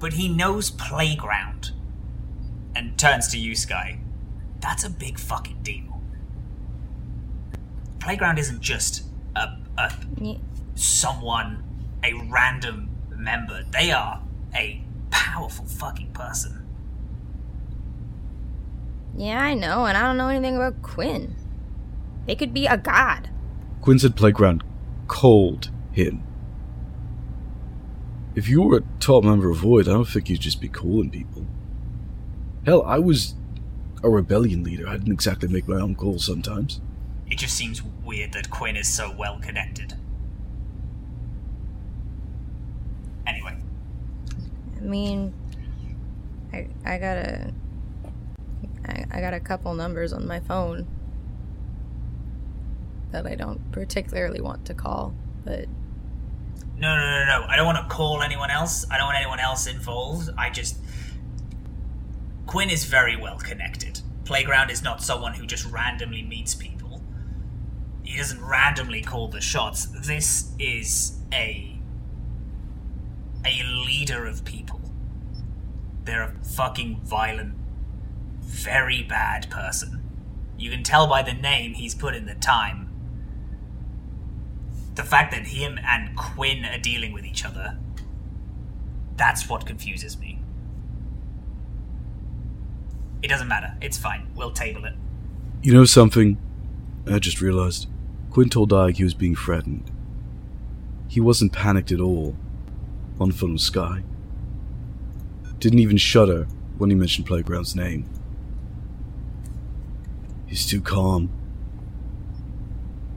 But he knows Playground. And turns to you, Skye. That's a big fucking deal. Playground isn't just a, a someone, a random member. They are a powerful fucking person. Yeah, I know, and I don't know anything about Quinn. They could be a god. Quinn said Playground called him. If you were a top member of Void, I don't think you'd just be calling people. Hell, I was a rebellion leader. I didn't exactly make my own calls sometimes. It just seems weird that Quinn is so well connected. Anyway, I mean, I I got a I, I got a couple numbers on my phone that I don't particularly want to call, but No, no, no, no. I don't want to call anyone else. I don't want anyone else involved. I just. Quinn is very well connected. Playground is not someone who just randomly meets people. He doesn't randomly call the shots. This is a. a leader of people. They're a fucking violent, very bad person. You can tell by the name he's put in the time the fact that him and Quinn are dealing with each other, that's what confuses me. It doesn't matter. It's fine. We'll table it. You know something? I just realized. Quinn told Ayg he was being threatened. He wasn't panicked at all. On from sky. Didn't even shudder when he mentioned Playground's name. He's too calm.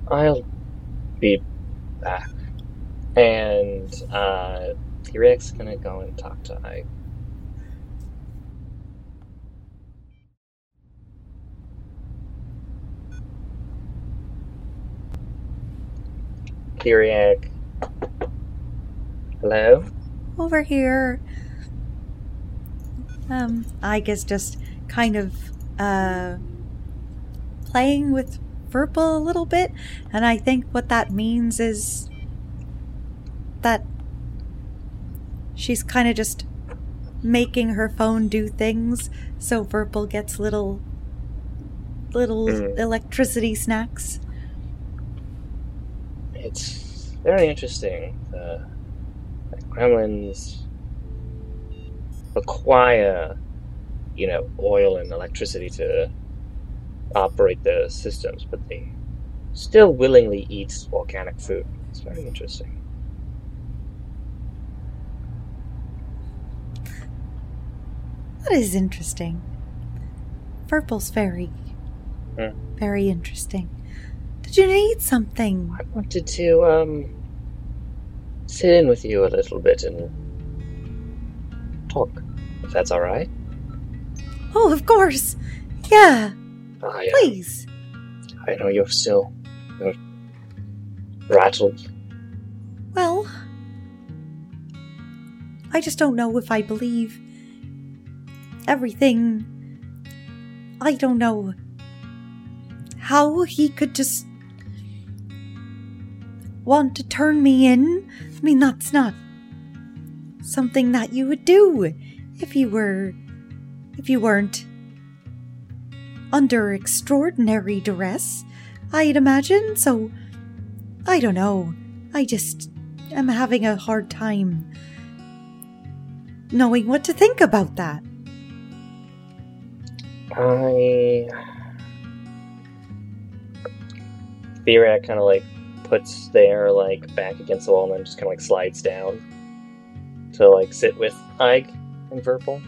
I'll be back. And uh, T-Rex gonna go and talk to Ayg. Kyriak. Hello? Over here. Um, I guess just kind of uh playing with Verpal a little bit, and I think what that means is that she's kind of just making her phone do things so Verpal gets little little Mm. electricity snacks. It's very interesting. Uh, gremlins require, you know, oil and electricity to operate the systems, but they still willingly eat organic food. It's very interesting. That is interesting. Verpal's very, Hmm. very interesting. Did you need something? I wanted to um sit in with you a little bit and talk, if that's all right. Oh, of course. Yeah, I, uh, please. I know you're still you're rattled. Well, I just don't know if I believe everything. I don't know how he could just want to turn me in. I mean, that's not something that you would do if you were if you weren't under extraordinary duress, I'd imagine. So I don't know. I just am having a hard time knowing what to think about that. I. Theorak kind of like puts their like back against the wall and then just kind of like slides down to like sit with Ayg and Verpal.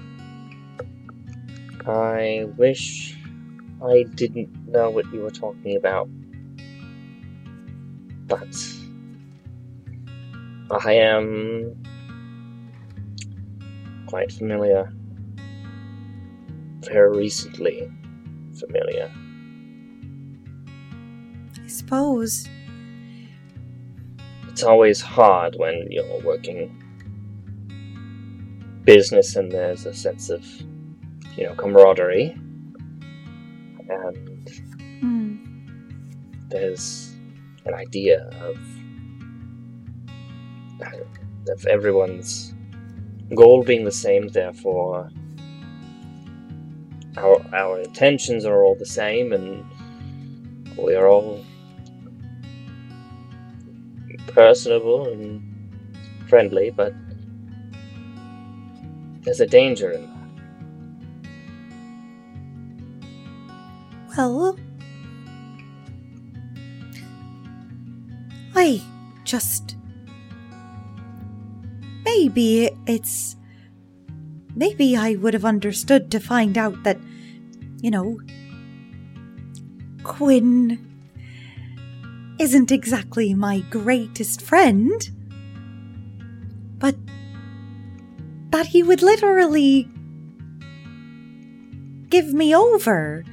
I wish I didn't know what you were talking about, but I am quite familiar very recently familiar. I suppose. It's always hard when you're working business and there's a sense of, you know, camaraderie. And Hmm. there's an idea of of everyone's goal being the same, therefore our our intentions are all the same and we are all personable and friendly, but there's a danger in that. Well, I just. Maybe it's. Maybe I would have understood to find out that, you know, Quinn isn't exactly my greatest friend, but that he would literally give me over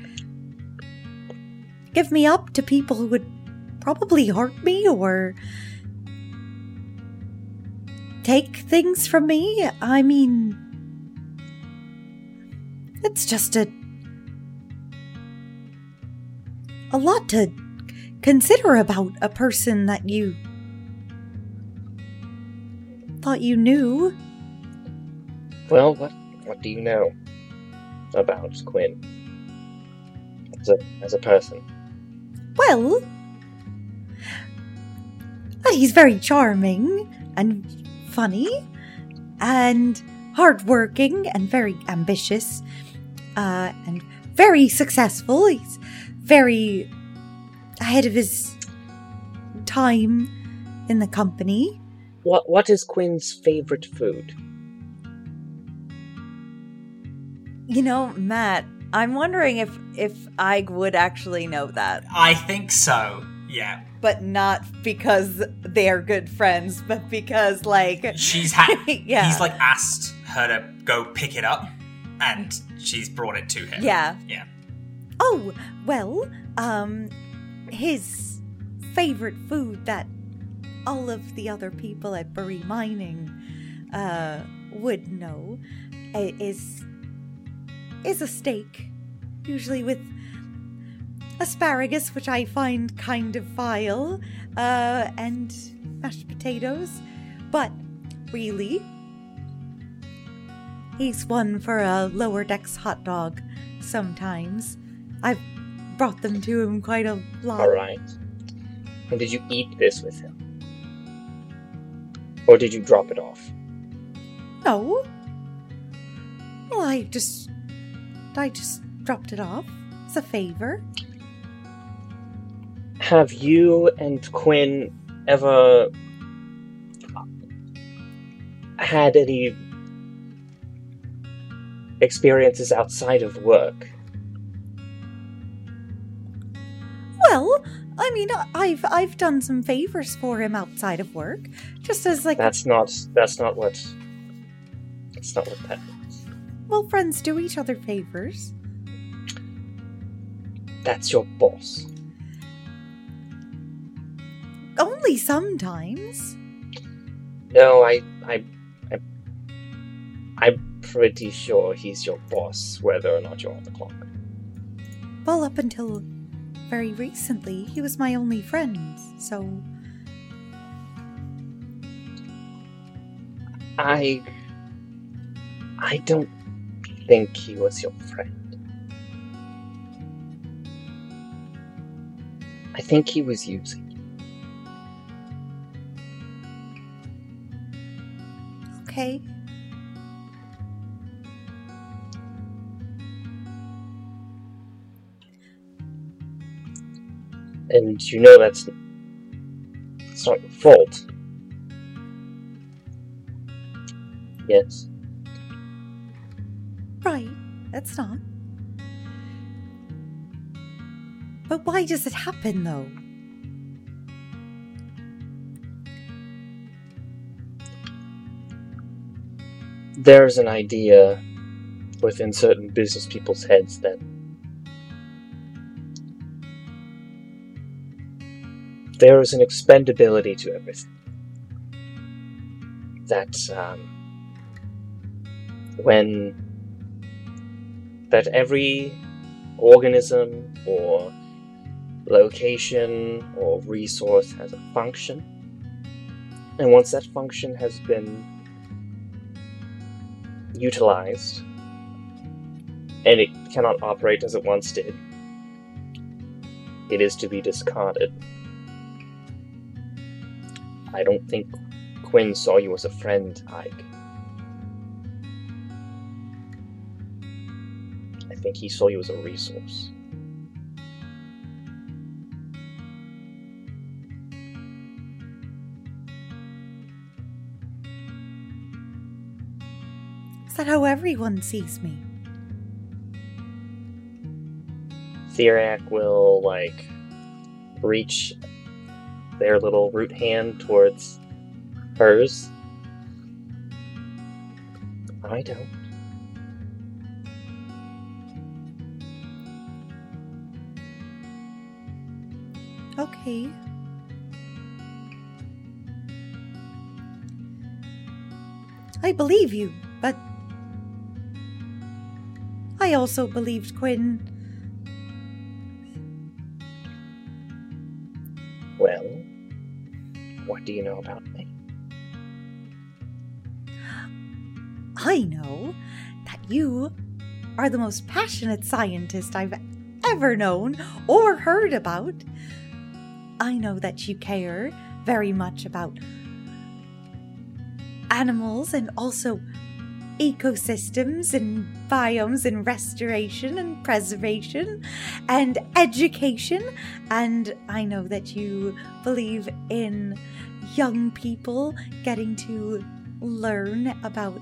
give me up to people who would probably hurt me or take things from me. I mean, it's just a a lot to consider about a person that you thought you knew. Well, what what do you know about Quinn as a as a person? Well, that he's very charming and funny and hardworking and very ambitious uh, and very successful. He's very ahead of his time in the company. What what is Quinn's favorite food? You know, Matt, I'm wondering if if I would actually know that, I think so. Yeah. but not because they are good friends, but because like She's had. Yeah. He's like asked her to go pick it up, and she's brought it to him. yeah. Yeah. Oh, well, um, his favorite food that all of the other people at Bury Mining uh, would know is is a steak, usually with asparagus, which I find kind of vile, uh, and mashed potatoes. But really, he's one for a lower decks hot dog sometimes. I've brought them to him quite a lot. All right. And did you eat this with him, or did you drop it off? No. Well, I just. I just dropped it off as a favor. Have you and Quinn ever had any experiences outside of work? Well, I mean, I've I've done some favors for him outside of work, just as like That's not. That's not what. That's not what that means. well, friends do each other favors. That's your boss. Only sometimes. No, I, I, I, I'm pretty sure he's your boss, whether or not you're on the clock. Well, up until very recently, he was my only friend. So I, I don't think he was your friend. I think he was using you. okay. And you know that's it's not your fault. Yes. Right, that's not. But why does it happen though? There's an idea within certain business people's heads that there is an expendability to everything. That um, when that every organism or location or resource has a function, and once that function has been utilized and it cannot operate as it once did, it is to be discarded. I don't think Quinn saw you as a friend, Ayg. I think he saw you as a resource. Is that how everyone sees me? Theriac will, like, reach their little root hand towards hers. I don't. Okay. I believe you, but I also believed Quinn. Well, what do you know about me? I know that you are the most passionate scientist I've ever known or heard about. I know that you care very much about animals and also ecosystems and biomes and restoration and preservation and education. And I know that you believe in young people getting to learn about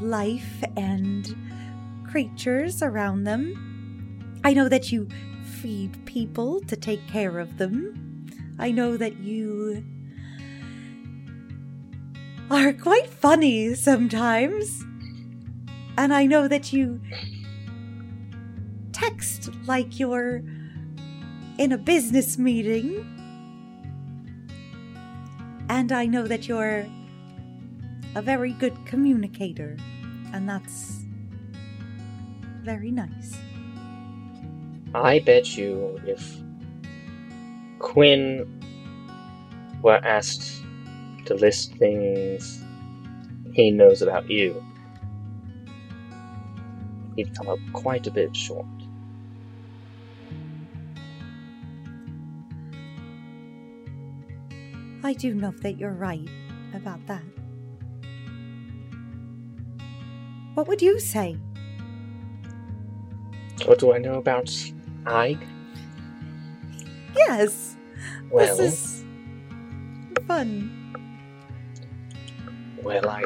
life and creatures around them. I know that you feed people to take care of them. I know that you are quite funny sometimes. And I know that you text like you're in a business meeting. And I know that you're a very good communicator. And that's very nice. I bet you if Quinn were asked to list things he knows about you, he'd come up quite a bit short. I do know that you're right about that. What would you say? What do I know about Ayg? Yes, Well, this is fun. Well, I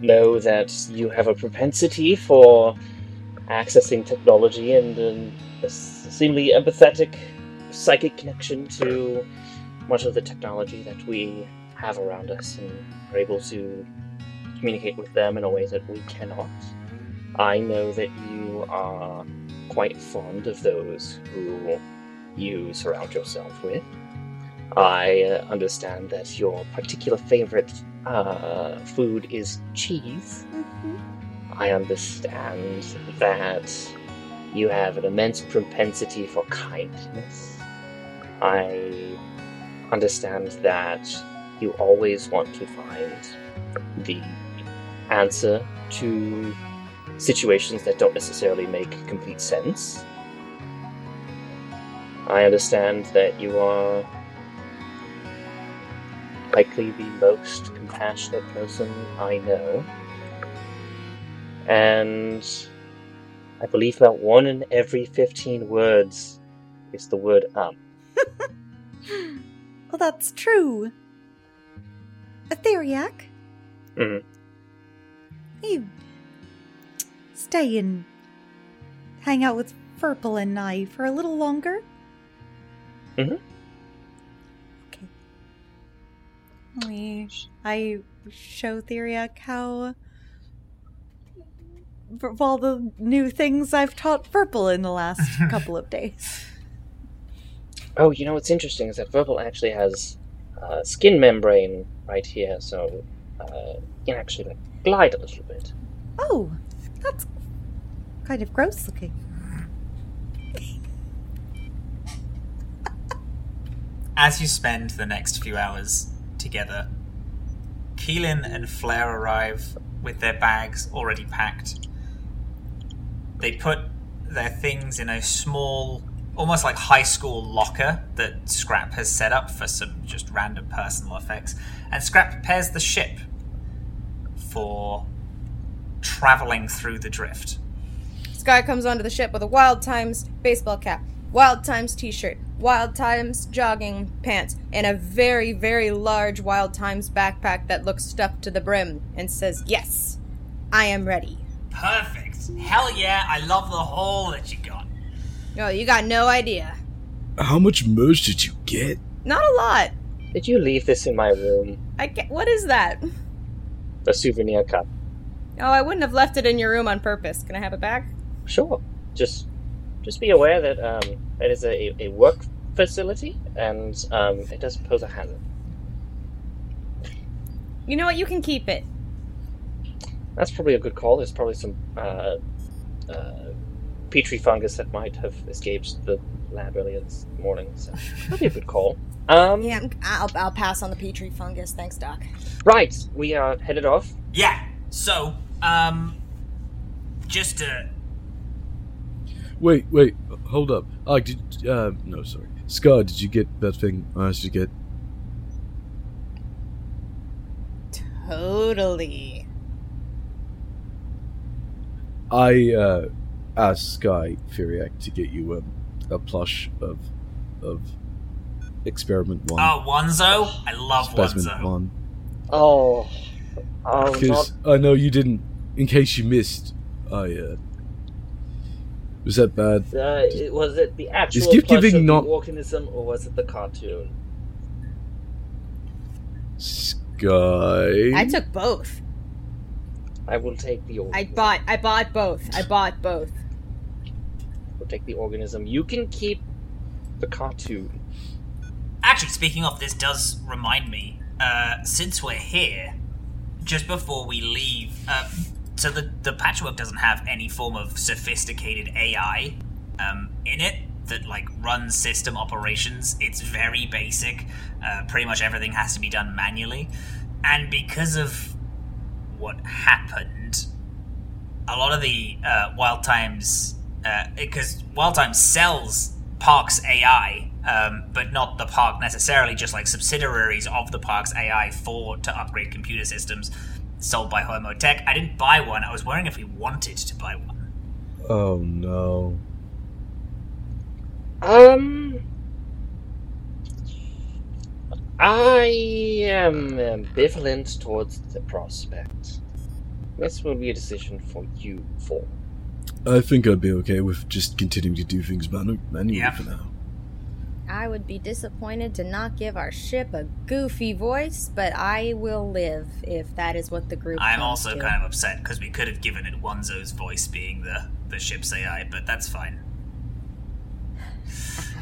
know that you have a propensity for accessing technology and um, a seemingly empathetic psychic connection to much of the technology that we have around us and are able to communicate with them in a way that we cannot. I know that you are quite fond of those who you surround yourself with. I uh, understand that your particular favorite uh, food is cheese. I understand that you have an immense propensity for kindness. I understand that you always want to find the answer to situations that don't necessarily make complete sense. I understand that you are likely the most compassionate person I know. And I believe about one in every 15 words is the word um. Well, that's true. Etheriac, Mhm. you stay and hang out with Verpal and I for a little longer? Mhm. Okay. We, I show Theriac how of all the new things I've taught Verpal in the last couple of days. Oh, you know what's interesting is that Verpal actually has uh, skin membrane right here, so uh, you can actually like glide a little bit. Oh, that's kind of gross looking. As you spend the next few hours together, Keelan and Flair arrive with their bags already packed. They put their things in a small, almost like high school locker that Scrap has set up for some just random personal effects. And Scrap prepares the ship for traveling through the drift. Skye comes onto the ship with a Wild Times baseball cap, Wild Times t shirt, Wild Times jogging pants, and a very, very large Wild Times backpack that looks stuffed to the brim and says, Yes, I am ready. Perfect. Hell yeah, I love the haul that you got. Oh, you got no idea. How much merch did you get? Not a lot. Did you leave this in my room? I get, what is that? A souvenir cup? Oh, I wouldn't have left it in your room on purpose. Can I have it back? Sure. Just, just be aware that um, it is a, a work facility, and um, it does pose a hazard. You know what? You can keep it. That's probably a good call. There's probably some uh, uh, petri fungus that might have escaped the lab earlier this morning. So that'd be a good call. Um, Yeah, I'm- I'll, I'll pass on the petri fungus. Thanks, Doc. Right, we are headed off. Yeah. So, um, just uh, Wait, wait, hold up. I did. Uh, no, sorry. Scar, did you get that thing I asked you to get? Totally. I uh, asked Sky Furiac to get you a, a plush of of experiment one. one, oh, Wanzo. I love specimen Wanzo. one, Oh, oh, Oh, because I know you didn't. In case you missed, I uh, was that bad? Uh, it- was it the actual gift plush giving of not- the organism, or was it the cartoon? Skye. I took both. I will take the I bought. I bought both. I bought both. We'll take the organism. You can keep the cartoon. Actually, speaking of, this does remind me. Uh, since we're here, just before we leave, uh, so the the patchwork doesn't have any form of sophisticated AI um, in it that like runs system operations. It's very basic. Uh, pretty much everything has to be done manually, and because of what happened, a lot of the uh, Wild Times, because Wild Times sells Park's AI, um, but not the Park necessarily, just like subsidiaries of the Park's AI for to upgrade computer systems sold by Homo Tech. I didn't buy one. I was wondering if we wanted to buy one. Oh no. Um, I am ambivalent towards the prospect. This will be a decision for you four. I think I'd be okay with just continuing to do things manu- manually Yeah. for now. I would be disappointed to not give our ship a goofy voice, but I will live if that is what the group. I'm also to. kind of upset because we could have given it Wanzo's voice being the, the ship's AI, but that's fine.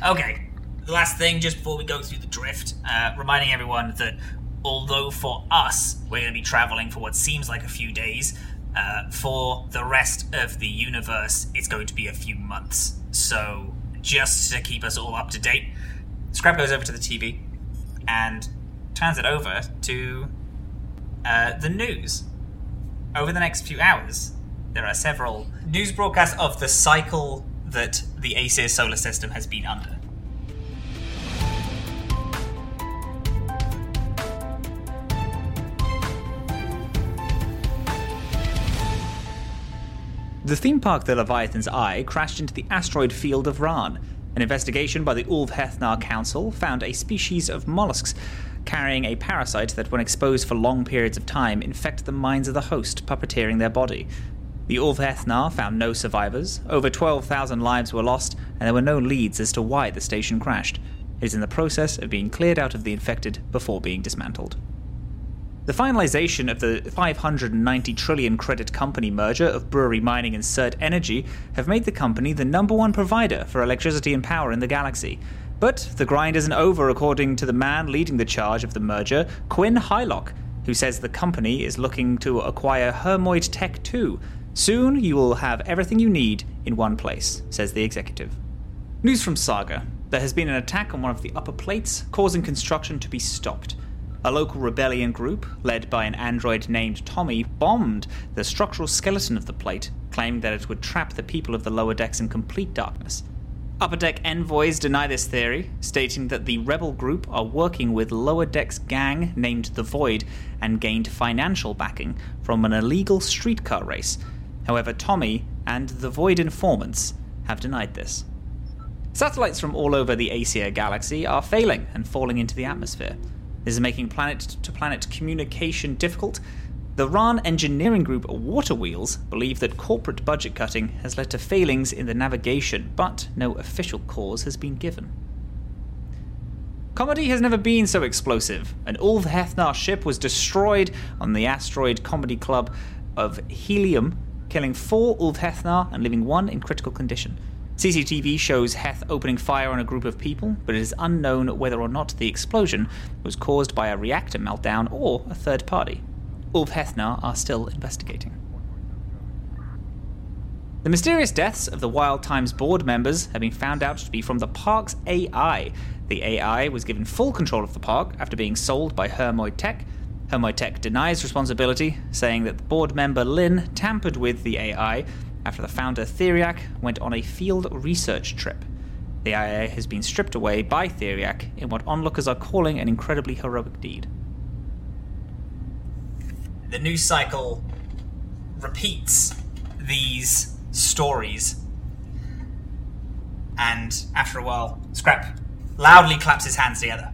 Okay, the last thing just before we go through the drift, uh, reminding everyone that although for us we're going to be traveling for what seems like a few days, uh, for the rest of the universe it's going to be a few months. So just to keep us all up to date, Scrap goes over to the TV and turns it over to uh, the news. Over the next few hours, there are several news broadcasts of the cycle that the Aesir solar system has been under. The theme park The Leviathan's Eye crashed into the asteroid field of Ran. An investigation by the Ulv Hethnar Council found a species of mollusks carrying a parasite that, when exposed for long periods of time, infect the minds of the host, puppeteering their body. The Ulv Hethnar found no survivors, over 12,000 lives were lost, and there were no leads as to why the station crashed. It is in the process of being cleared out of the infected before being dismantled. The finalization of the 590 trillion credit company merger of Brewery Mining and Cert Energy have made the company the number one provider for electricity and power in the galaxy. But the grind isn't over, according to the man leading the charge of the merger, Quinn Hylock, who says the company is looking to acquire Hermoid Tech 2. Soon you will have everything you need in one place, says the executive. News from Saga. There has been an attack on one of the upper plates, causing construction to be stopped. A local rebellion group, led by an android named Tommy, bombed the structural skeleton of the plate, claiming that it would trap the people of the lower decks in complete darkness. Upper Deck envoys deny this theory, stating that the rebel group are working with Lower Deck's gang named the Void and gained financial backing from an illegal streetcar race. However, Tommy and the Void informants have denied this. Satellites from all over the Aesir galaxy are failing and falling into the atmosphere. This is making planet to planet communication difficult. The RAN engineering group Water Wheels believe that corporate budget cutting has led to failings in the navigation, but no official cause has been given. Comedy has never been so explosive. An Ulv Hethnar ship was destroyed on the asteroid comedy club of Helium, killing four Ulv Hethnar and leaving one in critical condition. CCTV shows Heth opening fire on a group of people, but it is unknown whether or not the explosion was caused by a reactor meltdown or a third party. Ulv Hethnar are still investigating. The mysterious deaths of the Wild Times board members have been found out to be from the park's AI. The AI was given full control of the park after being sold by Hermoid Tech. Hermoid Tech denies responsibility, saying that board member Lynn tampered with the AI after the founder Theriac went on a field research trip. The IA has been stripped away by Theriac in what onlookers are calling an incredibly heroic deed. The news cycle repeats these stories. And after a while, Scrap loudly claps his hands together.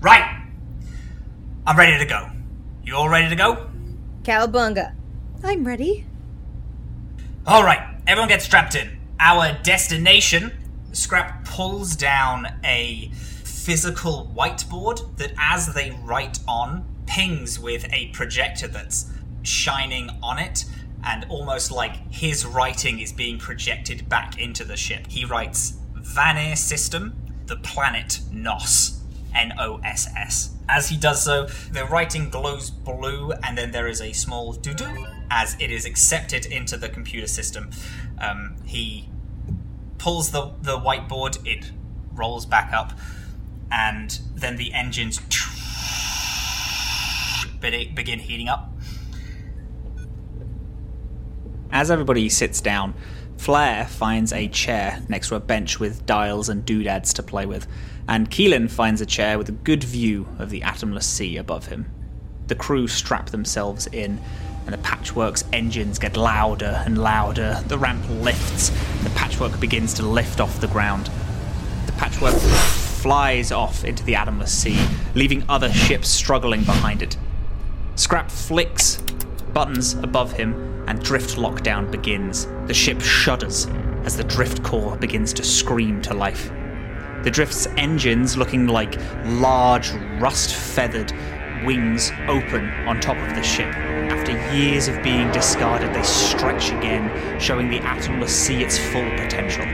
Right! I'm ready to go. You all ready to go? Cowabunga. I'm ready. Alright, everyone gets strapped in. Our destination, Scrap pulls down a physical whiteboard that, as they write on, pings with a projector that's shining on it, and almost like his writing is being projected back into the ship. He writes Vanir System, the planet Nos. N O S S. As he does so, the writing glows blue, and then there is a small doo doo as it is accepted into the computer system. Um, he pulls the, the whiteboard, it rolls back up, and then the engines begin heating up. As everybody sits down, Flair finds a chair next to a bench with dials and doodads to play with, and Keelan finds a chair with a good view of the atomless sea above him. The crew strap themselves in, and the patchwork's engines get louder and louder. The ramp lifts, and the patchwork begins to lift off the ground. The patchwork flies off into the atomless sea, leaving other ships struggling behind it. Scrap flicks buttons above him, and drift lockdown begins. The ship shudders as the drift core begins to scream to life. The drift's engines, looking like large, rust feathered wings, open on top of the ship. After years of being discarded, they stretch again, showing the atomless sea its full potential.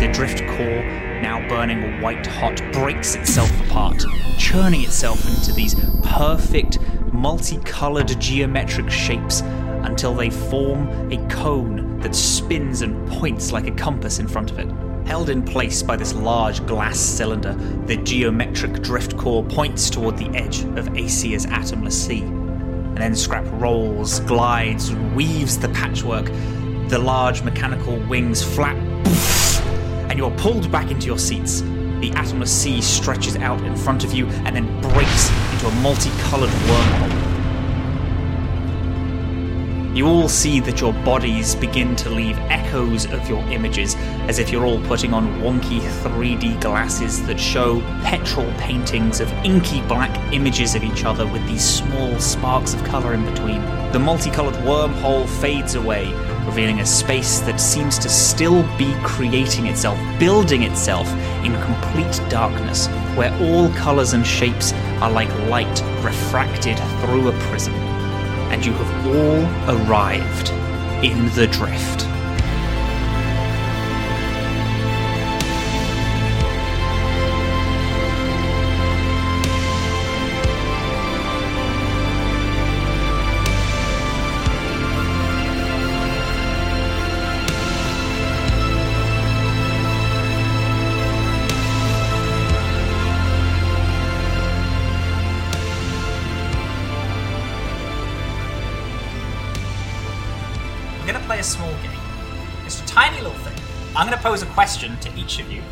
The drift core, now burning white hot, breaks itself apart, churning itself into these perfect, multicolored geometric shapes until they form a cone that spins and points like a compass in front of it. Held in place by this large glass cylinder, the geometric drift core points toward the edge of Aesir's atomless sea. And then Scrap rolls, glides, weaves the patchwork. The large mechanical wings flap, and you're pulled back into your seats. The atomless sea stretches out in front of you and then breaks into a multicolored wormhole. You all see that your bodies begin to leave echoes of your images, as if you're all putting on wonky 3D glasses that show petrol paintings of inky black images of each other with these small sparks of colour in between. The multicolored wormhole fades away, revealing a space that seems to still be creating itself, building itself in complete darkness, where all colours and shapes are like light refracted through a prism and you have all arrived in the drift. I'm going to pose a question to each of you,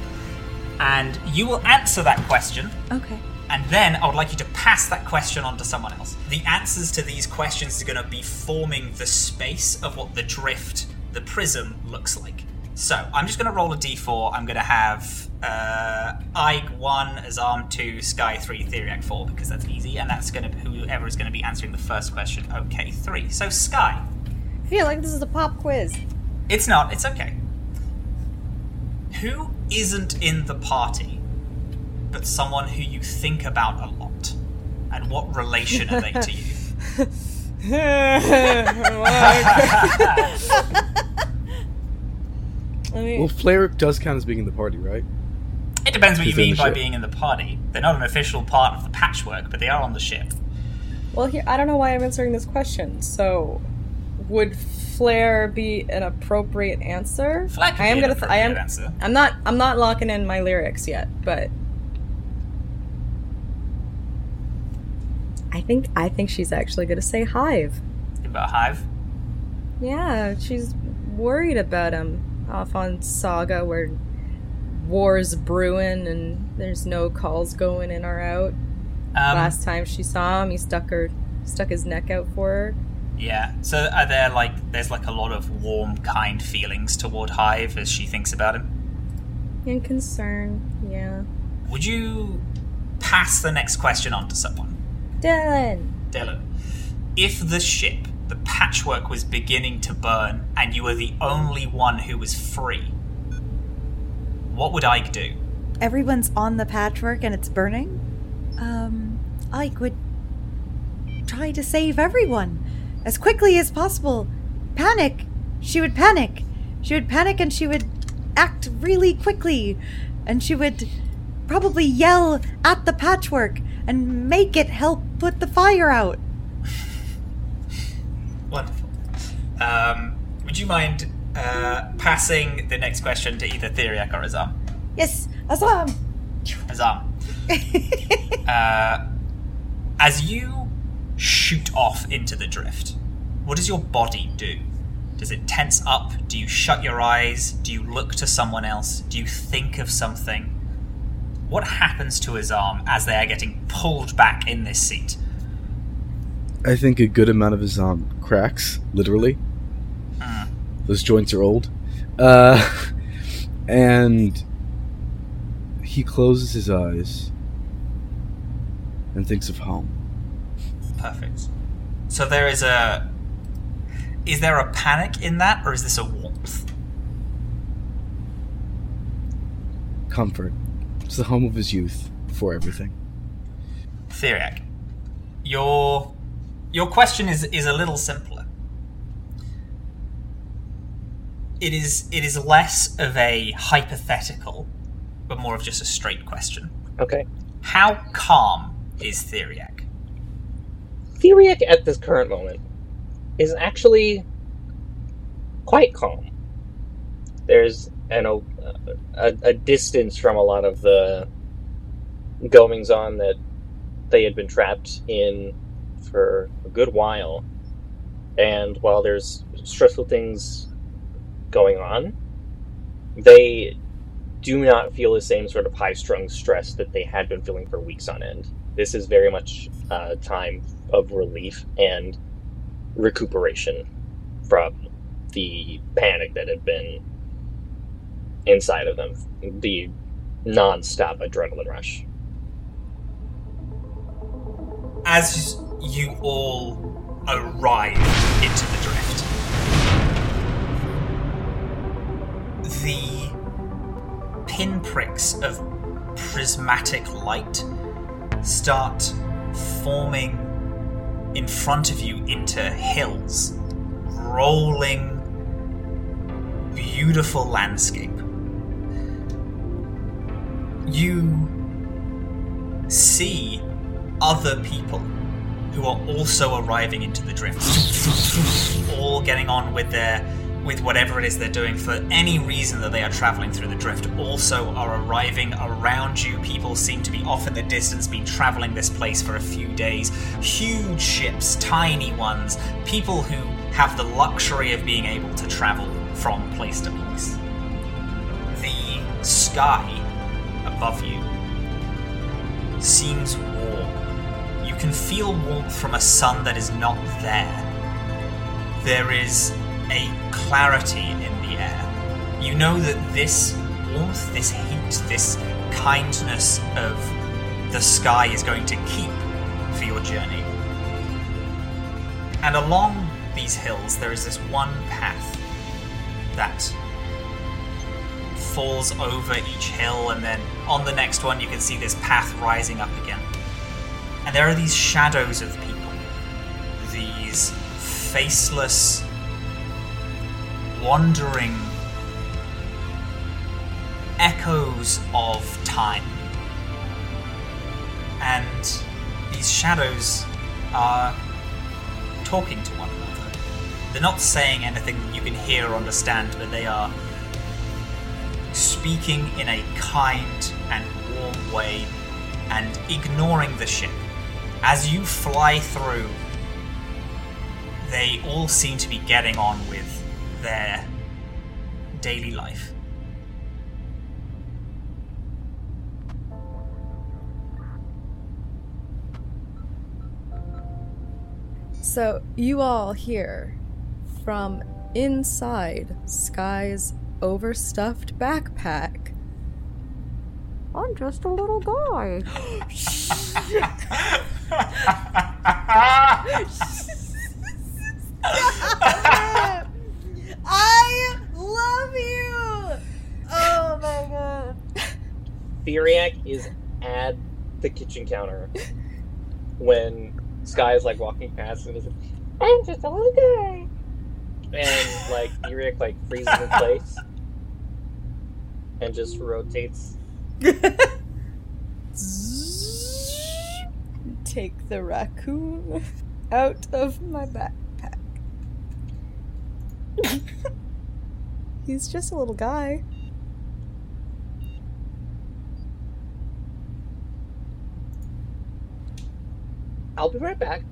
and you will answer that question, Okay. and then I would like you to pass that question on to someone else. The answers to these questions are going to be forming the space of what the drift, the prism, looks like. So I'm just going to roll a d4. I'm going to have uh, Ayg 1 as arm 2, Skye 3, Theriac 4, because that's easy, and that's going to whoever is going to be answering the first question. Okay, 3. So Skye. I feel like this is a pop quiz. It's not. It's okay. Who isn't in the party, but someone who you think about a lot? And what relation are they to you? Well, Flaric does count as being in the party, right? It depends what you mean by ship? being in the party. They're not an official part of the patchwork, but they are on the ship. Well, here I don't know why I'm answering this question. So, would Flair be an appropriate answer? Could I am gonna. I am. answer. I'm not. I'm not locking in my lyrics yet, but I think. I think she's actually gonna say hive. About Hive. Yeah, she's worried about him off on Saga where war's brewing and there's no calls going in or out. Um, Last time she saw him, he stuck her, stuck his neck out for her. Yeah. So are there like there's like a lot of warm, kind feelings toward Hive as she thinks about him? And concern, yeah. Would you pass the next question on to someone? Dylan. Dylan, if the ship, the patchwork, was beginning to burn and you were the only one who was free, what would Ayg do? Everyone's on the patchwork and it's burning. Um, Ayg would try to save everyone as quickly as possible. Panic. She would panic. She would panic and she would act really quickly. And she would probably yell at the patchwork and make it help put the fire out. Wonderful. Um, would you mind uh, passing the next question to either Theriak or Azam? Yes, Azam. Azam. uh, as you shoot off into the drift, what does your body do? Does it tense up? Do you shut your eyes? Do you look to someone else? Do you think of something? What happens to his arm as they are getting pulled back in this seat? I think a good amount of his arm cracks, literally. Those joints are old. Uh, and he closes his eyes and thinks of home. Perfect. So there is a. Is there a panic in that, or is this a warmth? Comfort. It's the home of his youth before everything. Theriak, your your question is is a little simpler. It is it is less of a hypothetical, but more of just a straight question. Okay. How calm is Theriak? Theriac at this current moment is actually quite calm. There's an, a, a, a distance from a lot of the goings on that they had been trapped in for a good while. And while there's stressful things going on, they do not feel the same sort of high strung stress that they had been feeling for weeks on end. This is very much a time of relief and recuperation from the panic that had been inside of them, the non stop adrenaline rush. As you all arrive into the drift, the pinpricks of prismatic light start forming in front of you into hills, rolling, beautiful landscape. You see other people who are also arriving into the drift, all getting on with their with whatever it is they're doing for any reason that they are traveling through the drift also are arriving around you. People seem to be off in the distance, been traveling this place for a few days. Huge ships, tiny ones, people who have the luxury of being able to travel from place to place. The sky above you seems warm. You can feel warmth from a sun that is not there. There is a clarity in the air. You know that this warmth, this heat, this kindness of the sky is going to keep for your journey. And along these hills, there is this one path that falls over each hill, and then on the next one, you can see this path rising up again. And there are these shadows of people, these faceless, wandering echoes of time. And these shadows are talking to one another. they're not saying anything that you can hear or understand, but they are speaking in a kind and warm way and ignoring the ship. As you fly through, they all seem to be getting on with their daily life. So, you all hear from inside Skye's overstuffed backpack. I'm just a little guy. I love you. Oh my god. Theriac is at the kitchen counter when Skye is like walking past and is like, I'm just a little guy. And like Theriac like freezes in place and just rotates. Take the raccoon out of my backpack. He's just a little guy. I'll be right back.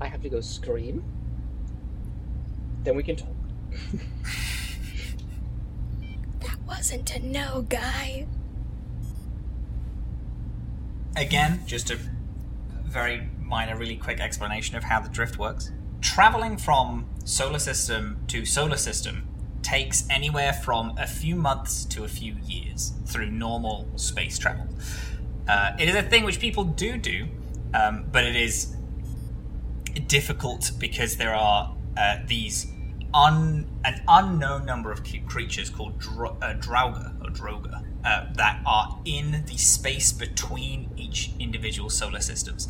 I have to go scream. Then we can talk. That wasn't a no, guy. Again, just a very minor, really quick explanation of how the drift works. Traveling from solar system to solar system takes anywhere from a few months to a few years through normal space travel. Uh, it is a thing which people do do, um, but it is difficult because there are uh, these un, an unknown number of creatures called dro- uh, Drauga or Droga uh, that are in the space between each individual solar systems.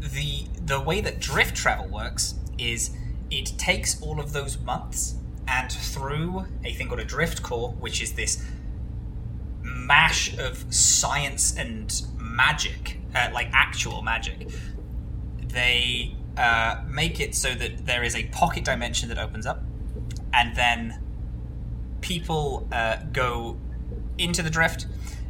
The the way that drift travel works is it takes all of those months and through a thing called a drift core, which is this mash of science and magic, uh, like actual magic, they uh, make it so that there is a pocket dimension that opens up, and then people uh, go into the drift,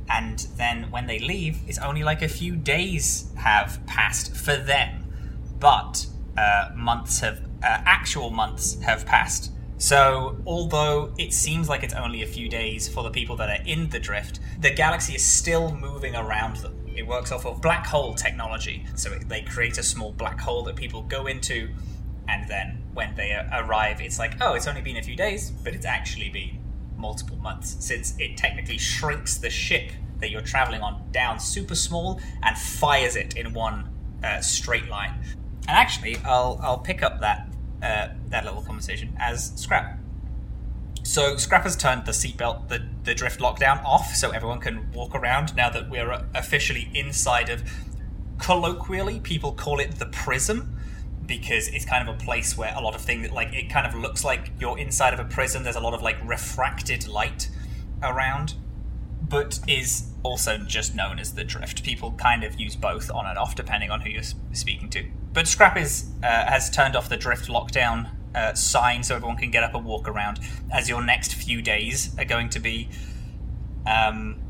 and then when they leave, it's only like a few days have passed for them, but uh, months have uh, actual months have passed. So, although it seems like it's only a few days for the people that are in the drift, the galaxy is still moving around them. It works off of black hole technology. So, it, they create a small black hole that people go into, and then when they arrive, it's like, oh, it's only been a few days, but it's actually been multiple months since it technically shrinks the ship that you're traveling on down super small and fires it in one uh, straight line. And actually, I'll I'll pick up that uh, that little conversation as Scrap. So Scrap has turned the seatbelt, the the drift lockdown off, so everyone can walk around now that we're officially inside of. Colloquially, people call it the prism because it's kind of a place where a lot of things like it kind of looks like you're inside of a prism There's a lot of like refracted light around, but is also just known as the drift. People kind of use both on and off depending on who you're speaking to. But Scrap is uh, has turned off the drift lockdown uh, sign so everyone can get up and walk around. As your next few days are going to be um,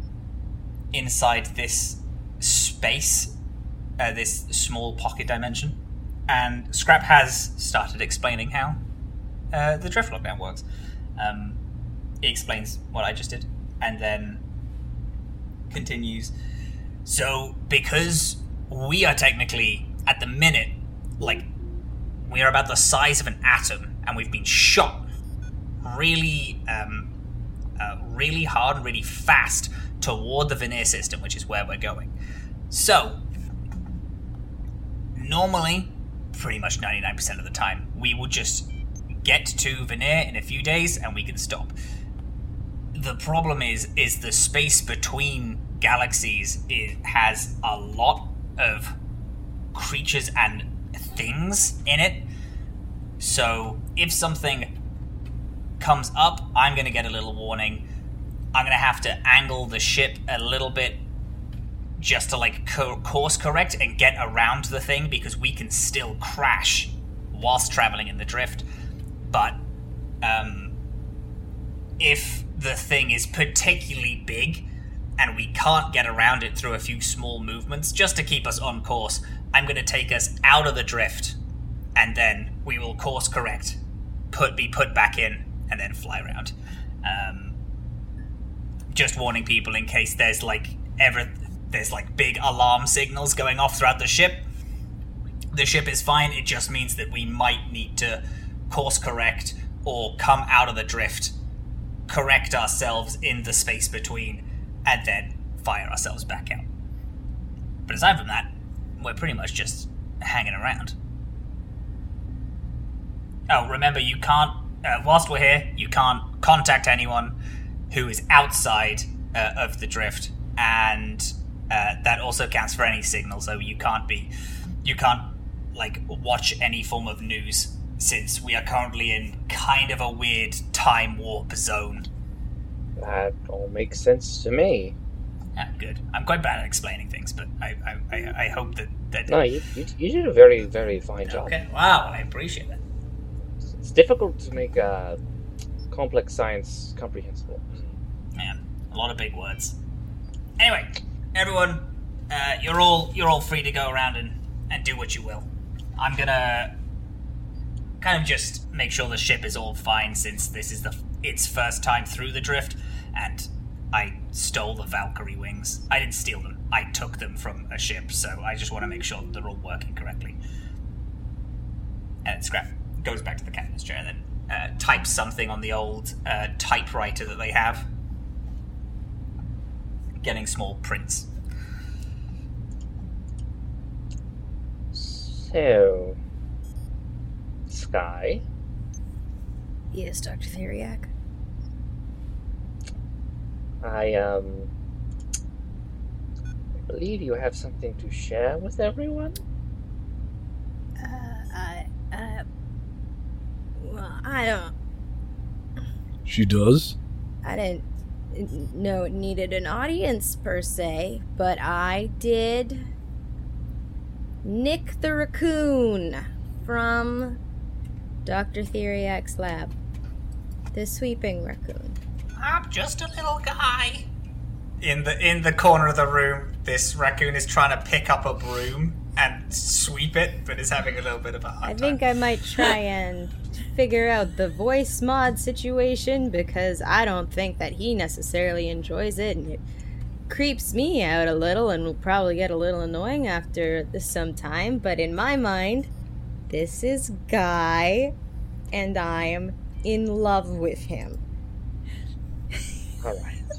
inside this space, uh, this small pocket dimension, and Scrap has started explaining how uh, the drift lockdown works. Um, he explains what I just did, and then continues. So, because we are technically at the minute, like, we are about the size of an atom, and we've been shot really, um, uh, really hard really fast toward the Veneer system, which is where we're going. So, normally, pretty much 99% of the time, we will just get to Veneer in a few days and we can stop. The problem is, is the space between galaxies has a lot of creatures and things in it. So if something comes up, I'm going to get a little warning. I'm going to have to angle the ship a little bit just to like co- course correct and get around the thing because we can still crash whilst traveling in the drift. but um, if the thing is particularly big and we can't get around it through a few small movements, just to keep us on course, I'm going to take us out of the drift, and then we will course correct, put be put back in, and then fly around. Um, just warning people in case there's like ever there's like big alarm signals going off throughout the ship. The ship is fine. It just means that we might need to course correct or come out of the drift, correct ourselves in the space between, and then fire ourselves back out. But aside from that, we're pretty much just hanging around. Oh, remember, you can't, uh, whilst we're here, you can't contact anyone who is outside uh, of the drift, and uh, that also counts for any signal, so you can't be, you can't, like, watch any form of news, since we are currently in kind of a weird time warp zone. That all makes sense to me. Yeah, good. I'm quite bad at explaining things, but I, I, I, I hope that, that No, you, you, you did a very, very fine job. Okay, wow, I appreciate that. It's difficult to make uh, complex science comprehensible. Man, a lot of big words. Anyway, everyone, uh, you're all you're all free to go around and, and do what you will. I'm gonna kind of just make sure the ship is all fine since this is the its first time through the drift, and I stole the Valkyrie wings. I didn't steal them. I took them from a ship, so I just want to make sure that they're all working correctly. And Scrap goes back to the captain's chair and then uh, types something on the old uh, typewriter that they have, getting small prints. So, Skye, Yes, Dr. Theriak. I um I believe you have something to share with everyone. Uh, I, uh, well, I don't, She does? I didn't know it needed an audience per se, but I did. Nick the raccoon from Dr. Theriak's lab. The sweeping raccoon. I'm just a little guy. In the in the corner of the room, this raccoon is trying to pick up a broom and sweep it, but is having a little bit of a hard I time. think I might try and figure out the voice mod situation because I don't think that he necessarily enjoys it and it creeps me out a little and will probably get a little annoying after some time. But in my mind, this is Guy and I'm in love with him. All right.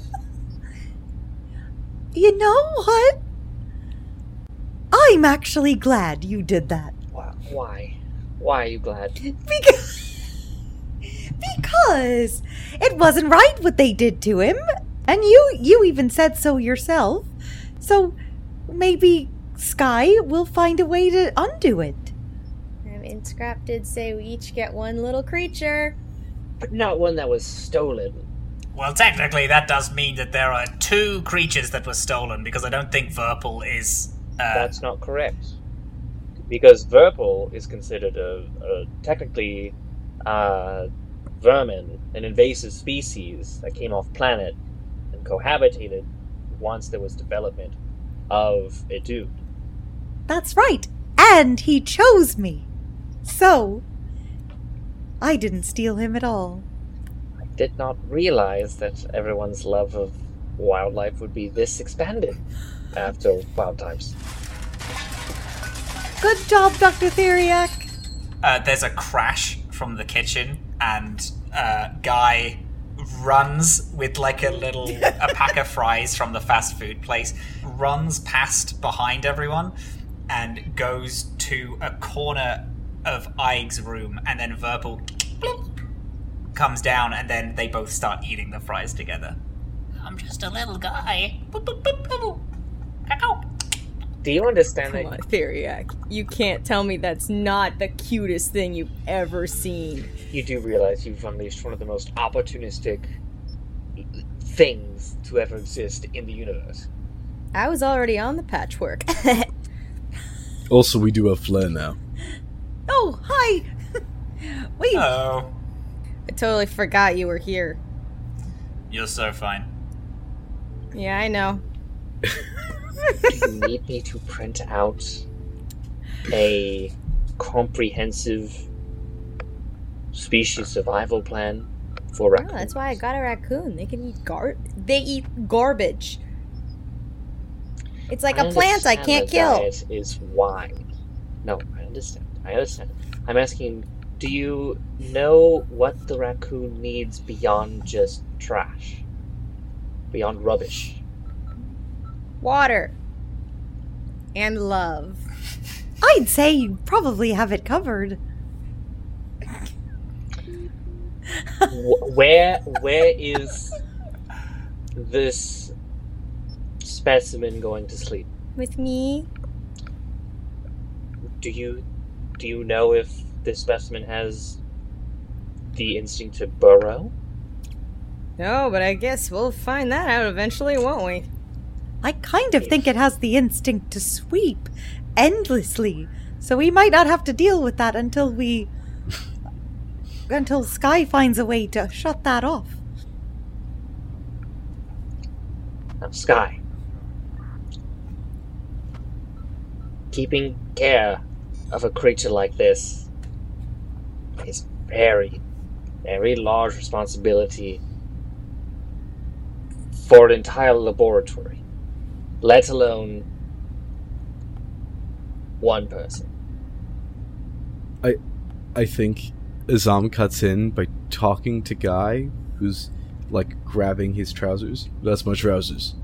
You know what? I'm actually glad you did that. Why? Why? Why are you glad? Because, because it wasn't right what they did to him. And you you even said so yourself. So maybe Skye will find a way to undo it. I mean, Scrap did say we each get one little creature. But not one that was stolen. Well, technically, that does mean that there are two creatures that were stolen because I don't think Verpal is. Uh, That's not correct. Because Verpal is considered a, a technically uh, vermin, an invasive species that came off planet and cohabitated once there was development of a dude. That's right. And he chose me. So I didn't steal him at all. I did not realize that everyone's love of wildlife would be this expanded after wild times. Good job, Dr. Theriak. uh, there's a crash from the kitchen, and uh, Guy runs with like a little a pack of fries from the fast food place, runs past behind everyone, and goes to a corner of Ayg's room, and then Verpal comes down, and then they both start eating the fries together. I'm just a little guy. Boop, boop, boop, boop, boop. Do you understand Come that on, Theriac. You can't tell me that's not the cutest thing you've ever seen. you do realize you've unleashed one of the most opportunistic things to ever exist in the universe? I was already on the patchwork. Also, we do have Flair now. Oh, hi. Wait, Oh, I totally forgot you were here. You're so fine. Yeah, I know. Do you need me to print out a comprehensive species survival plan for Oh, raccoons? that's why I got a raccoon. They can eat gar. They eat garbage. It's like a plant I can't the kill. diet is wide. No, I understand. I understand. I'm asking, do you know what the raccoon needs beyond just trash? Beyond rubbish? Water. And love. I'd say you probably have it covered. Where where is this specimen going to sleep? With me. Do you do you know if this specimen has the instinct to burrow? No, but I guess we'll find that out eventually, won't we? I kind of think it has the instinct to sweep endlessly. So we might not have to deal with that until we. until Skye finds a way to shut that off. Now, Skye. Keeping care of a creature like this is very, very large responsibility for an entire laboratory, let alone one person. I I think Azam cuts in by talking to Guy, who's like grabbing his trousers. That's my trousers.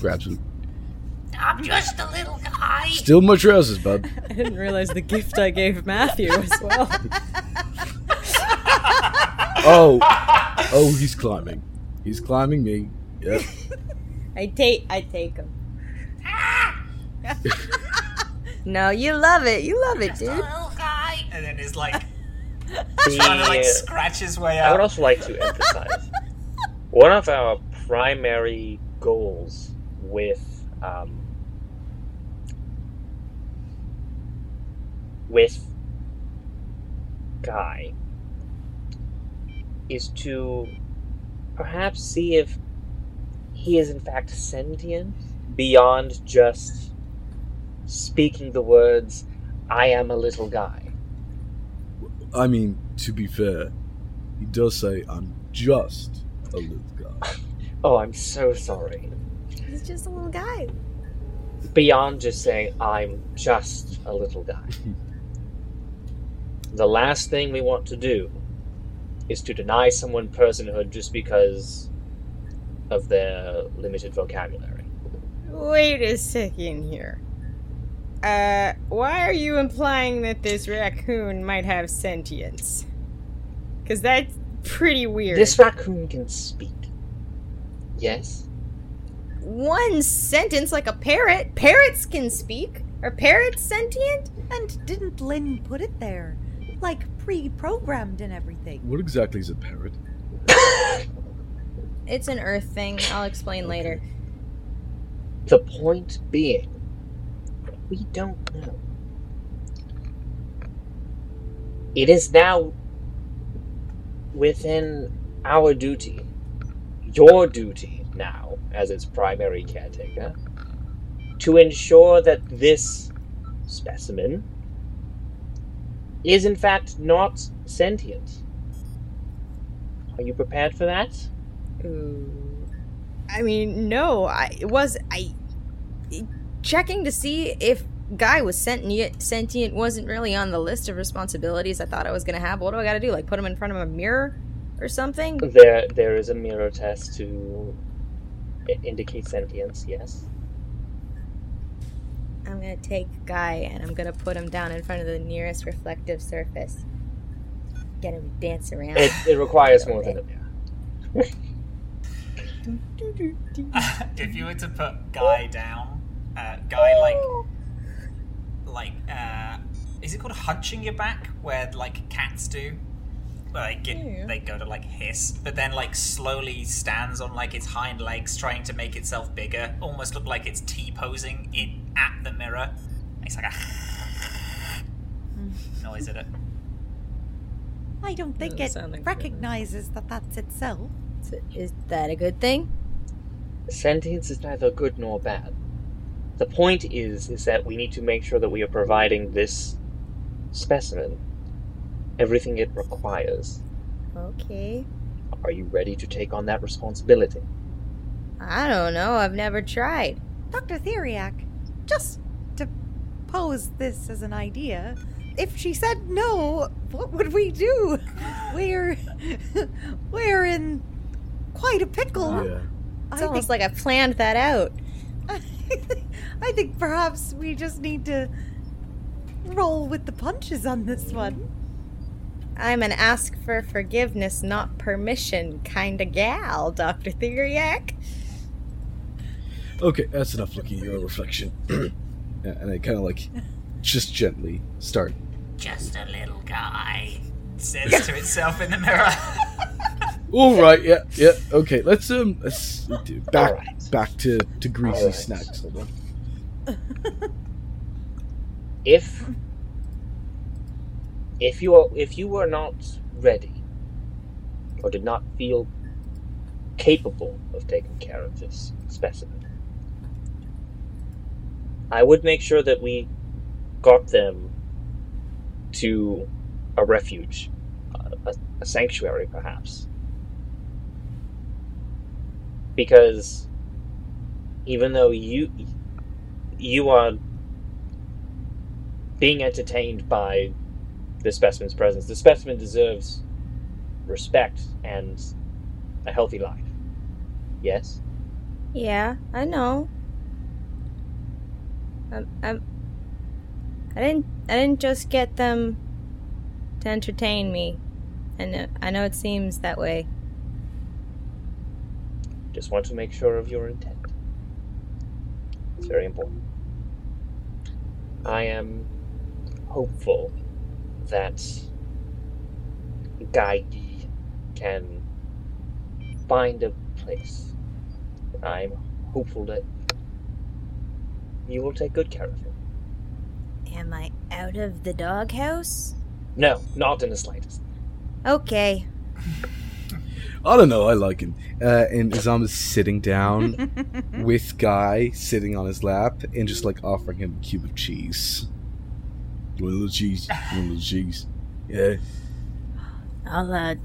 Grabs them. I'm just a little guy. Still my trousers, bud. I didn't realize the gift I gave Matthew as well. Oh, oh, he's climbing. He's climbing me. Yep. I take. I take him. no, you love it. You love it, dude. little guy. And then is like The- trying to like scratch his way I would also like to emphasize one of our primary goals with um, with Guy is to perhaps see if he is in fact sentient beyond just speaking the words "I am a little guy." I mean, to be fair, he does say I'm just a little guy. Oh, I'm so sorry. He's just a little guy. beyond just saying I'm just a little guy. the last thing we want to do is to deny someone personhood just because of their limited vocabulary. Wait a second here. Uh, why are you implying that this raccoon might have sentience? Because that's pretty weird. This raccoon can speak. Yes? One sentence like a parrot. Parrots can speak. Are parrots sentient? And didn't Lynn put it there? Like pre programmed and everything. What exactly is a parrot? It's an earth thing. I'll explain later. The point being, we don't know. It is now within our duty, your duty now, as its primary caretaker, to ensure that this specimen is in fact not sentient. Are you prepared for that? Ooh. I mean, no. I it was I checking to see if guy was sentient. Sentient wasn't really on the list of responsibilities I thought I was gonna have. What do I got to do? Like put him in front of a mirror or something? There, there is a mirror test to indicate sentience. Yes. I'm gonna take Guy and I'm gonna put him down in front of the nearest reflective surface. Get him to dance around. It, it requires more than a mirror. if you were to put Guy down, uh, Guy like, like, uh, is it called hunching your back, where like cats do? Where they get, they go to like hiss, but then like slowly stands on like its hind legs, trying to make itself bigger, almost look like it's T posing in at the mirror. It's like a noise at it. I don't think it like recognizes that that's itself. So is that a good thing? Sentience is neither good nor bad. The point is, is that we need to make sure that we are providing this specimen everything it requires. Okay. Are you ready to take on that responsibility? I don't know. I've never tried. Dr. Theriak, just to pose this as an idea, if she said no, what would we do? We're we're in quite a pickle. Yeah. It's I almost think, like I planned that out. I think perhaps we just need to roll with the punches on this one. I'm an ask for forgiveness, not permission kind of gal, Dr. Theriak. Okay, that's enough looking at your reflection. And I kind of like just gently start. Just a little guy. Says to itself in the mirror. All right, yeah, yeah. Okay, let's um, let's do- back All right. back to to greasy All right. snacks. Hold on. If if you are if you were not ready or did not feel capable of taking care of this specimen, I would make sure that we got them to a refuge, a, a sanctuary, perhaps. Because even though you you are being entertained by the specimen's presence, the specimen deserves respect and a healthy life. Yes? Yeah, I know. I'm, I'm, I didn't. I didn't just get them to entertain me. I know. I know it seems that way. Just want to make sure of your intent. It's very important. I am hopeful that Gaigi can find a place. I'm hopeful that you will take good care of him. Am I out of the doghouse? No, not in the slightest. Okay. I don't know. I like him. Uh, and Izam is sitting down with Guy sitting on his lap and just like offering him a cube of cheese. You want a little cheese? You want a little cheese? Yeah. I'll uh, d-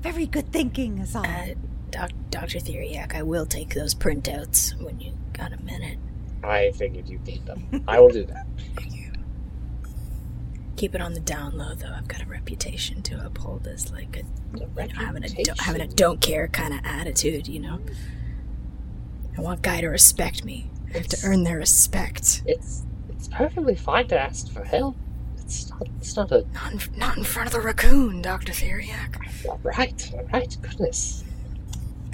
Very good thinking, Azam. uh doc- Dr. Theriak, I will take those printouts when you got a minute. I figured you'd need them. I will do that. Thank you. Keep it on the down low, though. I've got a reputation to uphold as like a you know, having a don't, reputation. having a don't care kind of attitude. You know, I want Guy to respect me. I have to earn their respect. It's it's perfectly fine to ask for help. It's not it's not a Not in, not in front of the raccoon, Doctor Theriak. right, right, goodness.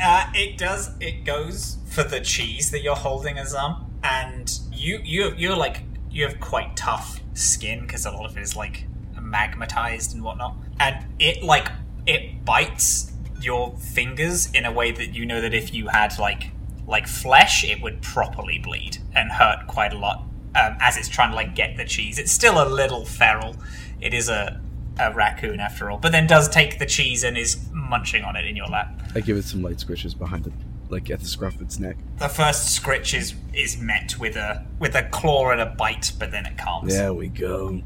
Uh, it does. It goes for the cheese that you're holding, Azam, and you you you're like you have quite tough skin because a lot of it is like magmatized and whatnot, and it like it bites your fingers in a way that you know that if you had like like flesh, it would properly bleed and hurt quite a lot. Um, as it's trying to like get the cheese, it's still a little feral. It is a a raccoon after all, but then does take the cheese and is munching on it in your lap. I give it some light squishes behind it, like at the scruff of its neck. The first scritch is is met with a with a claw and a bite, but then it calms. There we go.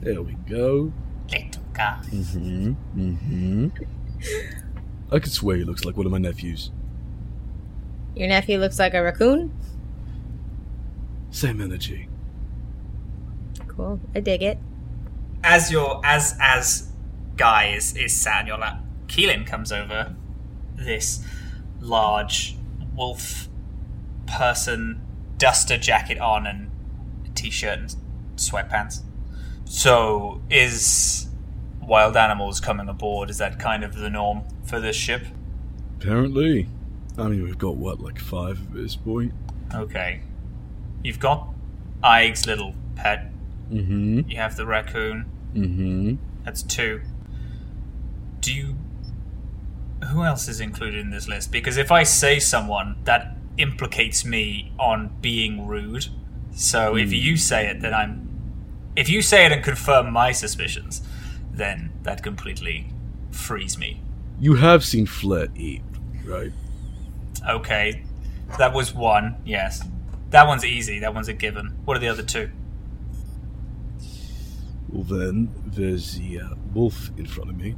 There we go. Little guy. Mm-hmm. Mm-hmm. I could swear he looks like one of my nephews. Your nephew looks like a raccoon. Same energy. Cool. I dig it. As your as as guy is, is sat on your lap, Keelan comes over. This large wolf person, duster jacket on and t-shirt and sweatpants. So is wild animals coming aboard? Is that kind of the norm for this ship? Apparently. I mean, we've got what, like five at this point? Okay. You've got Ike's little pet. Mm-hmm. You have the raccoon. Mm-hmm. That's two. Do you. Who else is included in this list? Because if I say someone, that implicates me on being rude. So if you say it, then I'm. If you say it and confirm my suspicions, then that completely frees me. You have seen Flair eat, right? Okay, that was one. Yes, that one's easy. That one's a given. What are the other two? Well, then there's the uh, wolf in front of me.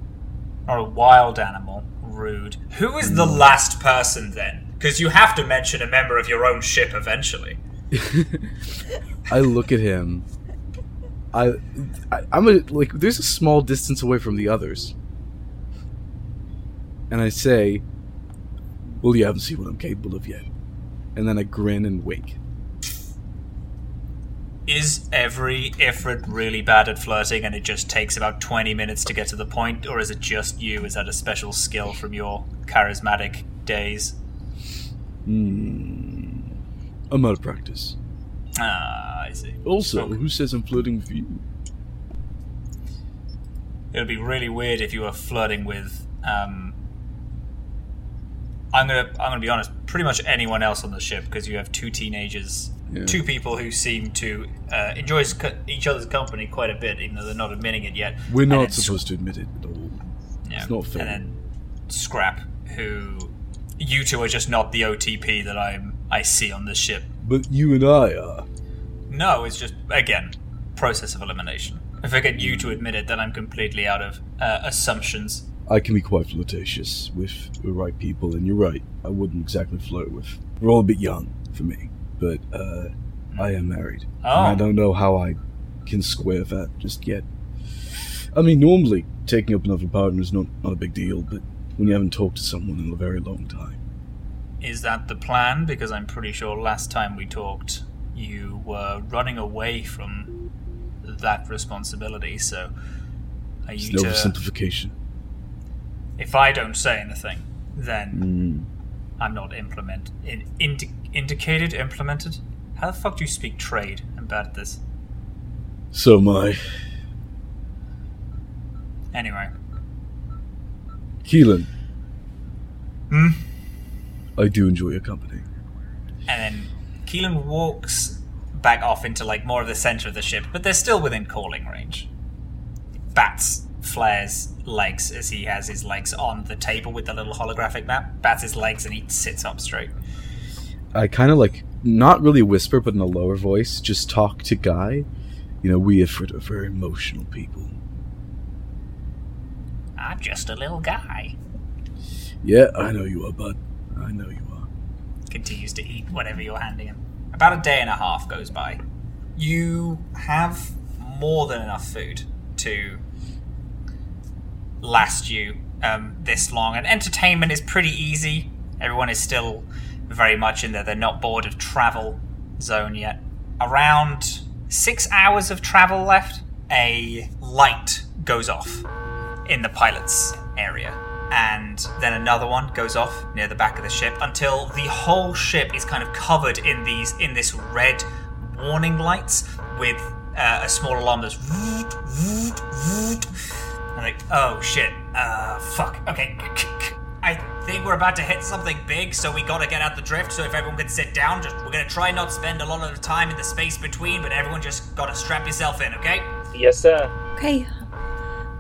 Or a wild animal. Rude. Who is the last person then? Because you have to mention a member of your own ship eventually. I look at him. I, I I'm a, like there's a small distance away from the others, and I say, "Well, you haven't seen what I'm capable of yet." And then I grin and wink. Is every Ifrit really bad at flirting and it just takes about 20 minutes to get to the point, or is it just you? Is that a special skill from your charismatic days? Hmm. I'm out of practice. Ah, I see. Also, Okay. who says I'm flirting with you? It would be really weird if you were flirting with. Um, I'm gonna. I'm gonna be honest. Pretty much anyone else on the ship because you have two teenagers, Yeah. two people who seem to uh, enjoy each other's company quite a bit, even though they're not admitting it yet. We're not Sc- supposed to admit it at all. yeah, it's not fair. And then Scrap, who you two are just not the OTP that I'm. I see on this ship. But you and I are. No, it's just again process of elimination. If I get you to admit it, then I'm completely out of uh, assumptions. I can be quite flirtatious with the right people, and you're right. I wouldn't exactly flirt with. We're all a bit young for me, but uh, I am married. Oh. I don't know how I can square that just yet. I mean, normally taking up another partner is not, not a big deal, but when you haven't talked to someone in a very long time, Is that the plan? Because I'm pretty sure last time we talked, you were running away from that responsibility. So, are you oversimplification. If I don't say anything, then Mm. I'm not implement in, indi- indicated implemented. How the fuck do you speak trade? I'm bad at this. So my Anyway, Keelan, Hmm? I do enjoy your company. and then Keelan walks back off into like more of the center of the ship, but they're still within calling range. Bats Flair's legs as he has his legs on the table with the little holographic map. Bats his legs and he sits up straight. I kind of like not really whisper, but in a lower voice, just talk to Guy. You know, we Ifrit are very emotional people. I'm just a little guy. Yeah, I know you are, bud. I know you are. continues to eat whatever you're handing him. About a day and a half goes by. You have more than enough food to last you um, this long, and entertainment is pretty easy. Everyone is still very much in there. They're not bored of travel zone yet. Around six hours of travel left, a light goes off in the pilot's area. And then another one goes off near the back of the ship until the whole ship is kind of covered in these in this red warning lights with uh, a small alarm that's I'm like, oh shit, uh, fuck, okay. I think we're about to hit something big, so we gotta get out the drift. So if everyone can sit down, just we're gonna try not spend a lot of the time in the space between, but everyone just gotta strap yourself in, okay? Yes, sir. Okay,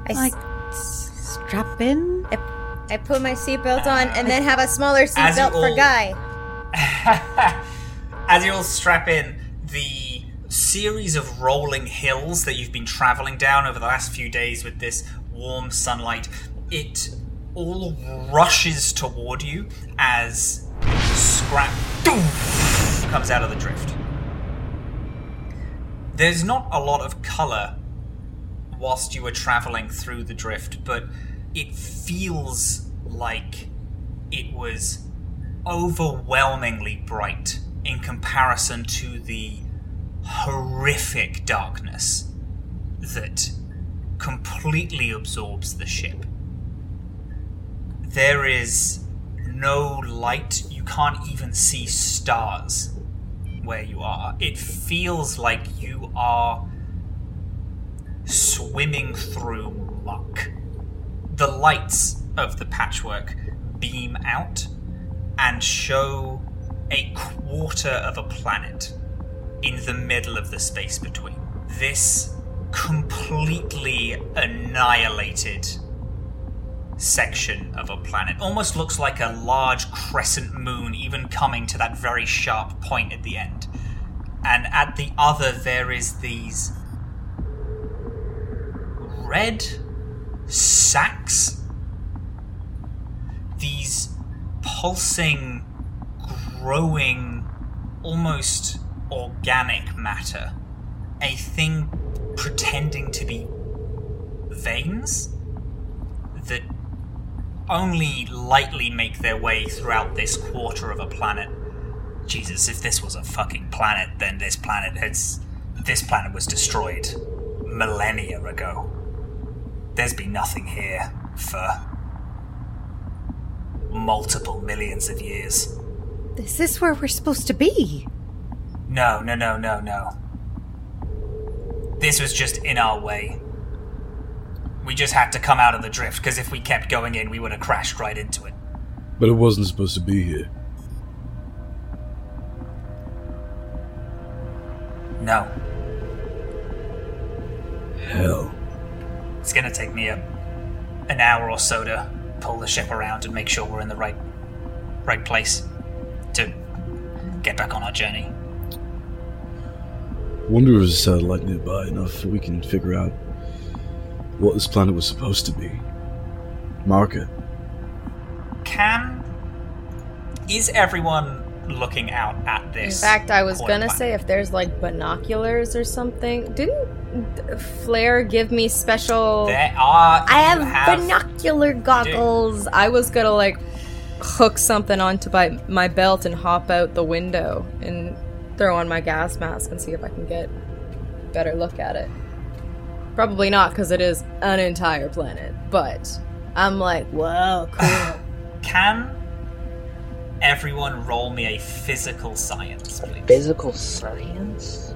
I, s- like s- strap in. I, I put my seatbelt uh, on and then have a smaller seatbelt for all- Guy. As you all strap in, the series of rolling hills that you've been traveling down over the last few days with this warm sunlight, it all rushes toward you as scrap comes out of the drift. There's not a lot of color whilst you were traveling through the drift, but it feels like it was overwhelmingly bright in comparison to the horrific darkness that completely absorbs the ship. There is no light, you can't even see stars where you are. It feels like you are swimming through muck. The lights of the patchwork beam out and show a quarter of a planet in the middle of the space between. This completely annihilated section of a planet. Almost looks like a large crescent moon, even coming to that very sharp point at the end. And at the other, there is these red sacks. These pulsing, growing, almost organic matter. A thing pretending to be veins only lightly make their way throughout this quarter of a planet. Jesus, if this was a fucking planet, then this planet has. This planet was destroyed millennia ago. There's been nothing here for multiple millions of years. This is this where we're supposed to be? No, no, no, no, no. This was just in our way. We just had to come out of the drift, because if we kept going in, we would have crashed right into it. But it wasn't supposed to be here. No. Hell. It's gonna take me a, an hour or so to pull the ship around and make sure we're in the right right place to get back on our journey. Wonder if there's a satellite nearby enough we can figure out what this planet was supposed to be. Mark it. Can is everyone looking out at this? In fact, I was gonna planet? say if there's like binoculars or something. Didn't Flair give me special? there are. I you have, binocular goggles. I was gonna like hook something onto my my belt and hop out the window and throw on my gas mask and see if I can get a better look at it. Probably not because it is an entire planet, but I'm like, whoa, cool. Can everyone roll me a physical science, please? Physical science?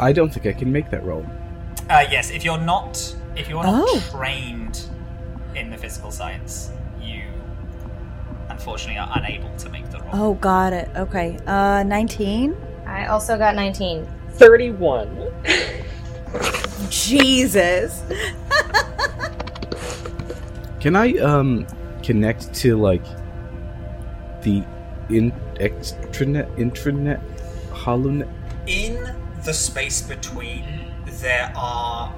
I don't think I can make that roll. Uh, yes, if you're not if you're not Oh. trained in the physical science, you unfortunately are unable to make the roll. Oh, got it. Okay. Uh, 19? I also got 19. 31. Jesus. Can I um connect to like the in extranet intranet holonet? In the space between, there are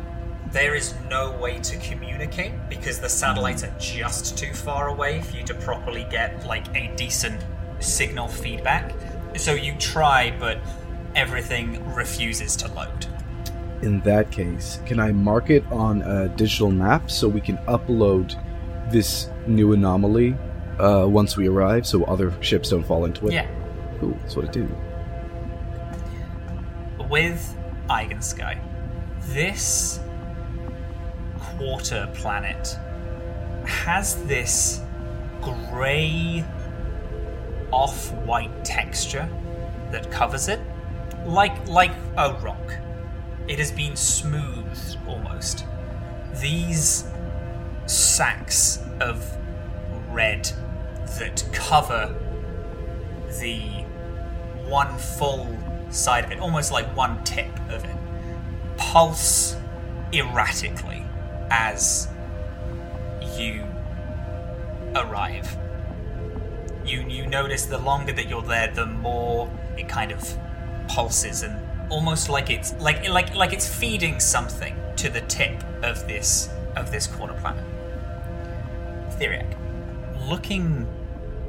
there is no way to communicate because the satellites are just too far away for you to properly get like a decent signal feedback. So you try, but everything refuses to load. In that case, can I mark it on a digital map so we can upload this new anomaly uh, once we arrive, so other ships don't fall into it? Yeah. Cool. That's what I do. with Eigensky, this quarter planet has this grey, off white texture that covers it, like, like a rock. It has been smoothed almost. These sacks of red that cover the one full side of it, almost like one tip of it, pulse erratically as you arrive. You you notice the longer that you're there, the more it kind of pulses and almost like it's like like like it's feeding something to the tip of this of this corner planet. Theriac, looking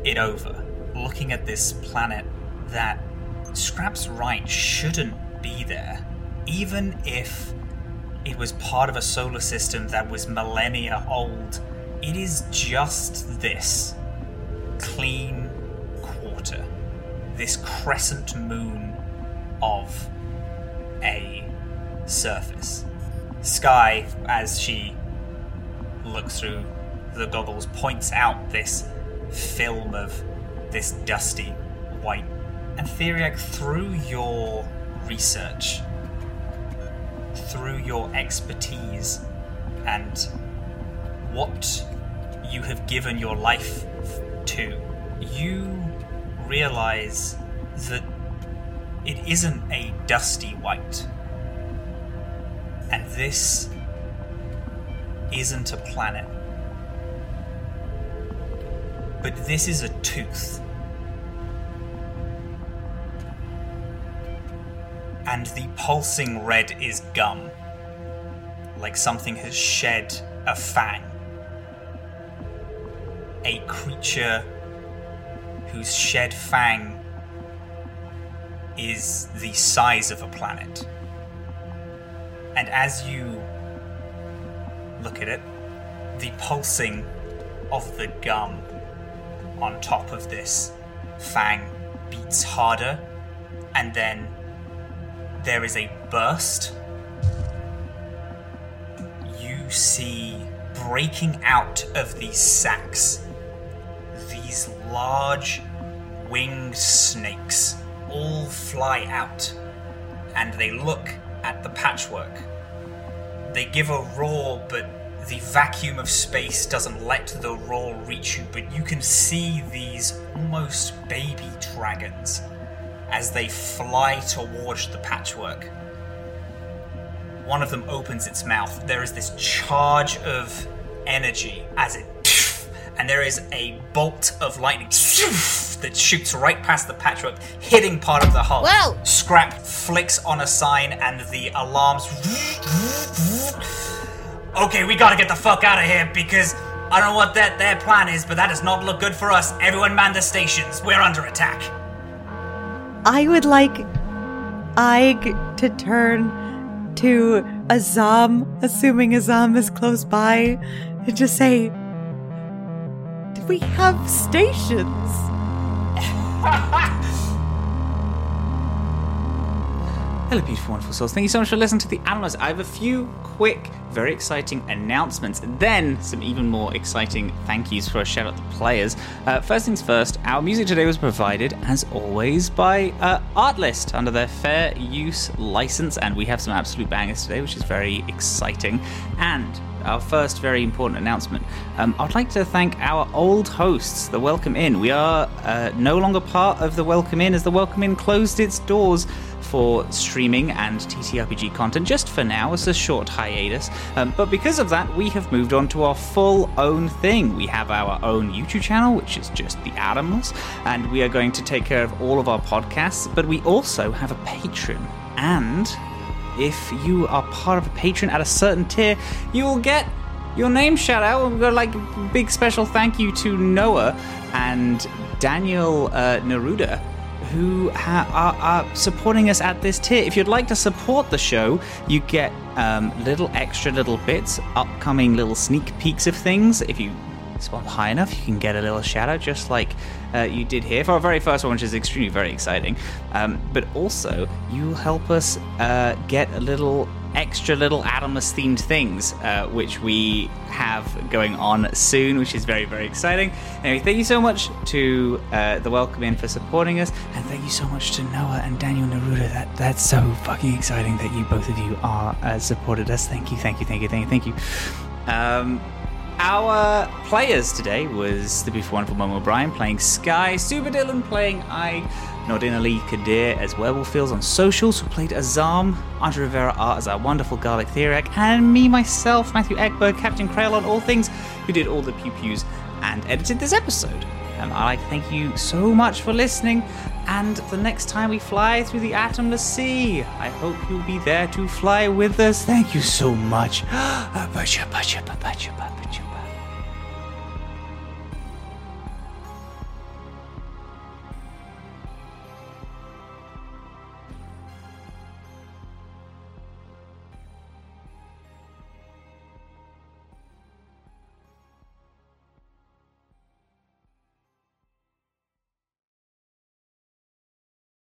it over, looking at this planet that Scrap's right shouldn't be there, even if it was part of a solar system that was millennia old. It is just this clean quarter, this crescent moon of a surface. Skye, as she looks through the goggles, points out this film of this dusty white. And Theriac, through your research, through your expertise, and what you have given your life to, you realize that it isn't a dusty white. And this isn't a planet. But this is a tooth. And the pulsing red is gum. Like something has shed a fang. A creature whose shed fang is the size of a planet. And as you look at it, the pulsing of the gum on top of this fang beats harder, and then there is a burst. You see breaking out of these sacks these large winged snakes all fly out and they look at the patchwork. They give a roar, but the vacuum of space doesn't let the roar reach you, but you can see these almost baby dragons as they fly towards the patchwork. One of them opens its mouth. There is this charge of energy as it and there is a bolt of lightning that shoots right past the patchwork, hitting part of the hull. Whoa! Scrap flicks on a sign, and the alarms. Okay, we gotta get the fuck out of here because I don't know what that their plan is, but that does not look good for us. Everyone man the stations. We're under attack. I would like Ayg to turn to Azam, assuming Azam is close by, and just say, "Do we have stations?" Hello, beautiful, wonderful souls. Thank you so much for listening to the Atomless. I have a few quick, very exciting announcements, then some even more exciting thank yous for a shout out to players. Uh, first things first, our music today was provided, as always, by uh, Artlist under their fair use license, and we have some absolute bangers today, which is very exciting. And our first very important announcement. Um, I'd like to thank our old hosts, the Welcome Inn. We are uh, no longer part of the Welcome Inn as the Welcome Inn closed its doors for streaming and TTRPG content just for now. It's a short hiatus. Um, but because of that, we have moved on to our full own thing. We have our own YouTube channel, which is just The Atomless, and we are going to take care of all of our podcasts, but we also have a Patreon. And if you are part of a Patreon at a certain tier, you will get your name shout out. We've got like big special thank you to Noah and Daniel uh, Neruda. Who ha- are, are supporting us at this tier? If you'd like to support the show, you get um, little extra little bits, upcoming little sneak peeks of things. If you spot high enough, you can get a little shout out, just like uh, you did here for our very first one, which is extremely very exciting. Um, but also, you help us uh, get a little extra little Atomless themed things, uh, which we have going on soon, which is very, very exciting. Anyway, thank you so much to uh, the Welcome Inn for supporting us, and thank you so much to Noah and Daniel Neruda. That That's so fucking exciting that you both of you are uh, supported us. Thank you, thank you, thank you, thank you, thank you. Um, our players today was the beautiful, wonderful Momo O'Brien playing Skye, Super Dylan playing I, Nordin Ali Kadir as Werewolf Fields on socials, who played Azam, Andre Rivera Art as our wonderful Garlic Theorak, and me, myself, Matthew Ekberg, Captain Krail on all things, who did all the pew pews and edited this episode. Um, I'd like thank you so much for listening, and the next time we fly through the atomless sea, I hope you'll be there to fly with us. Thank you so much.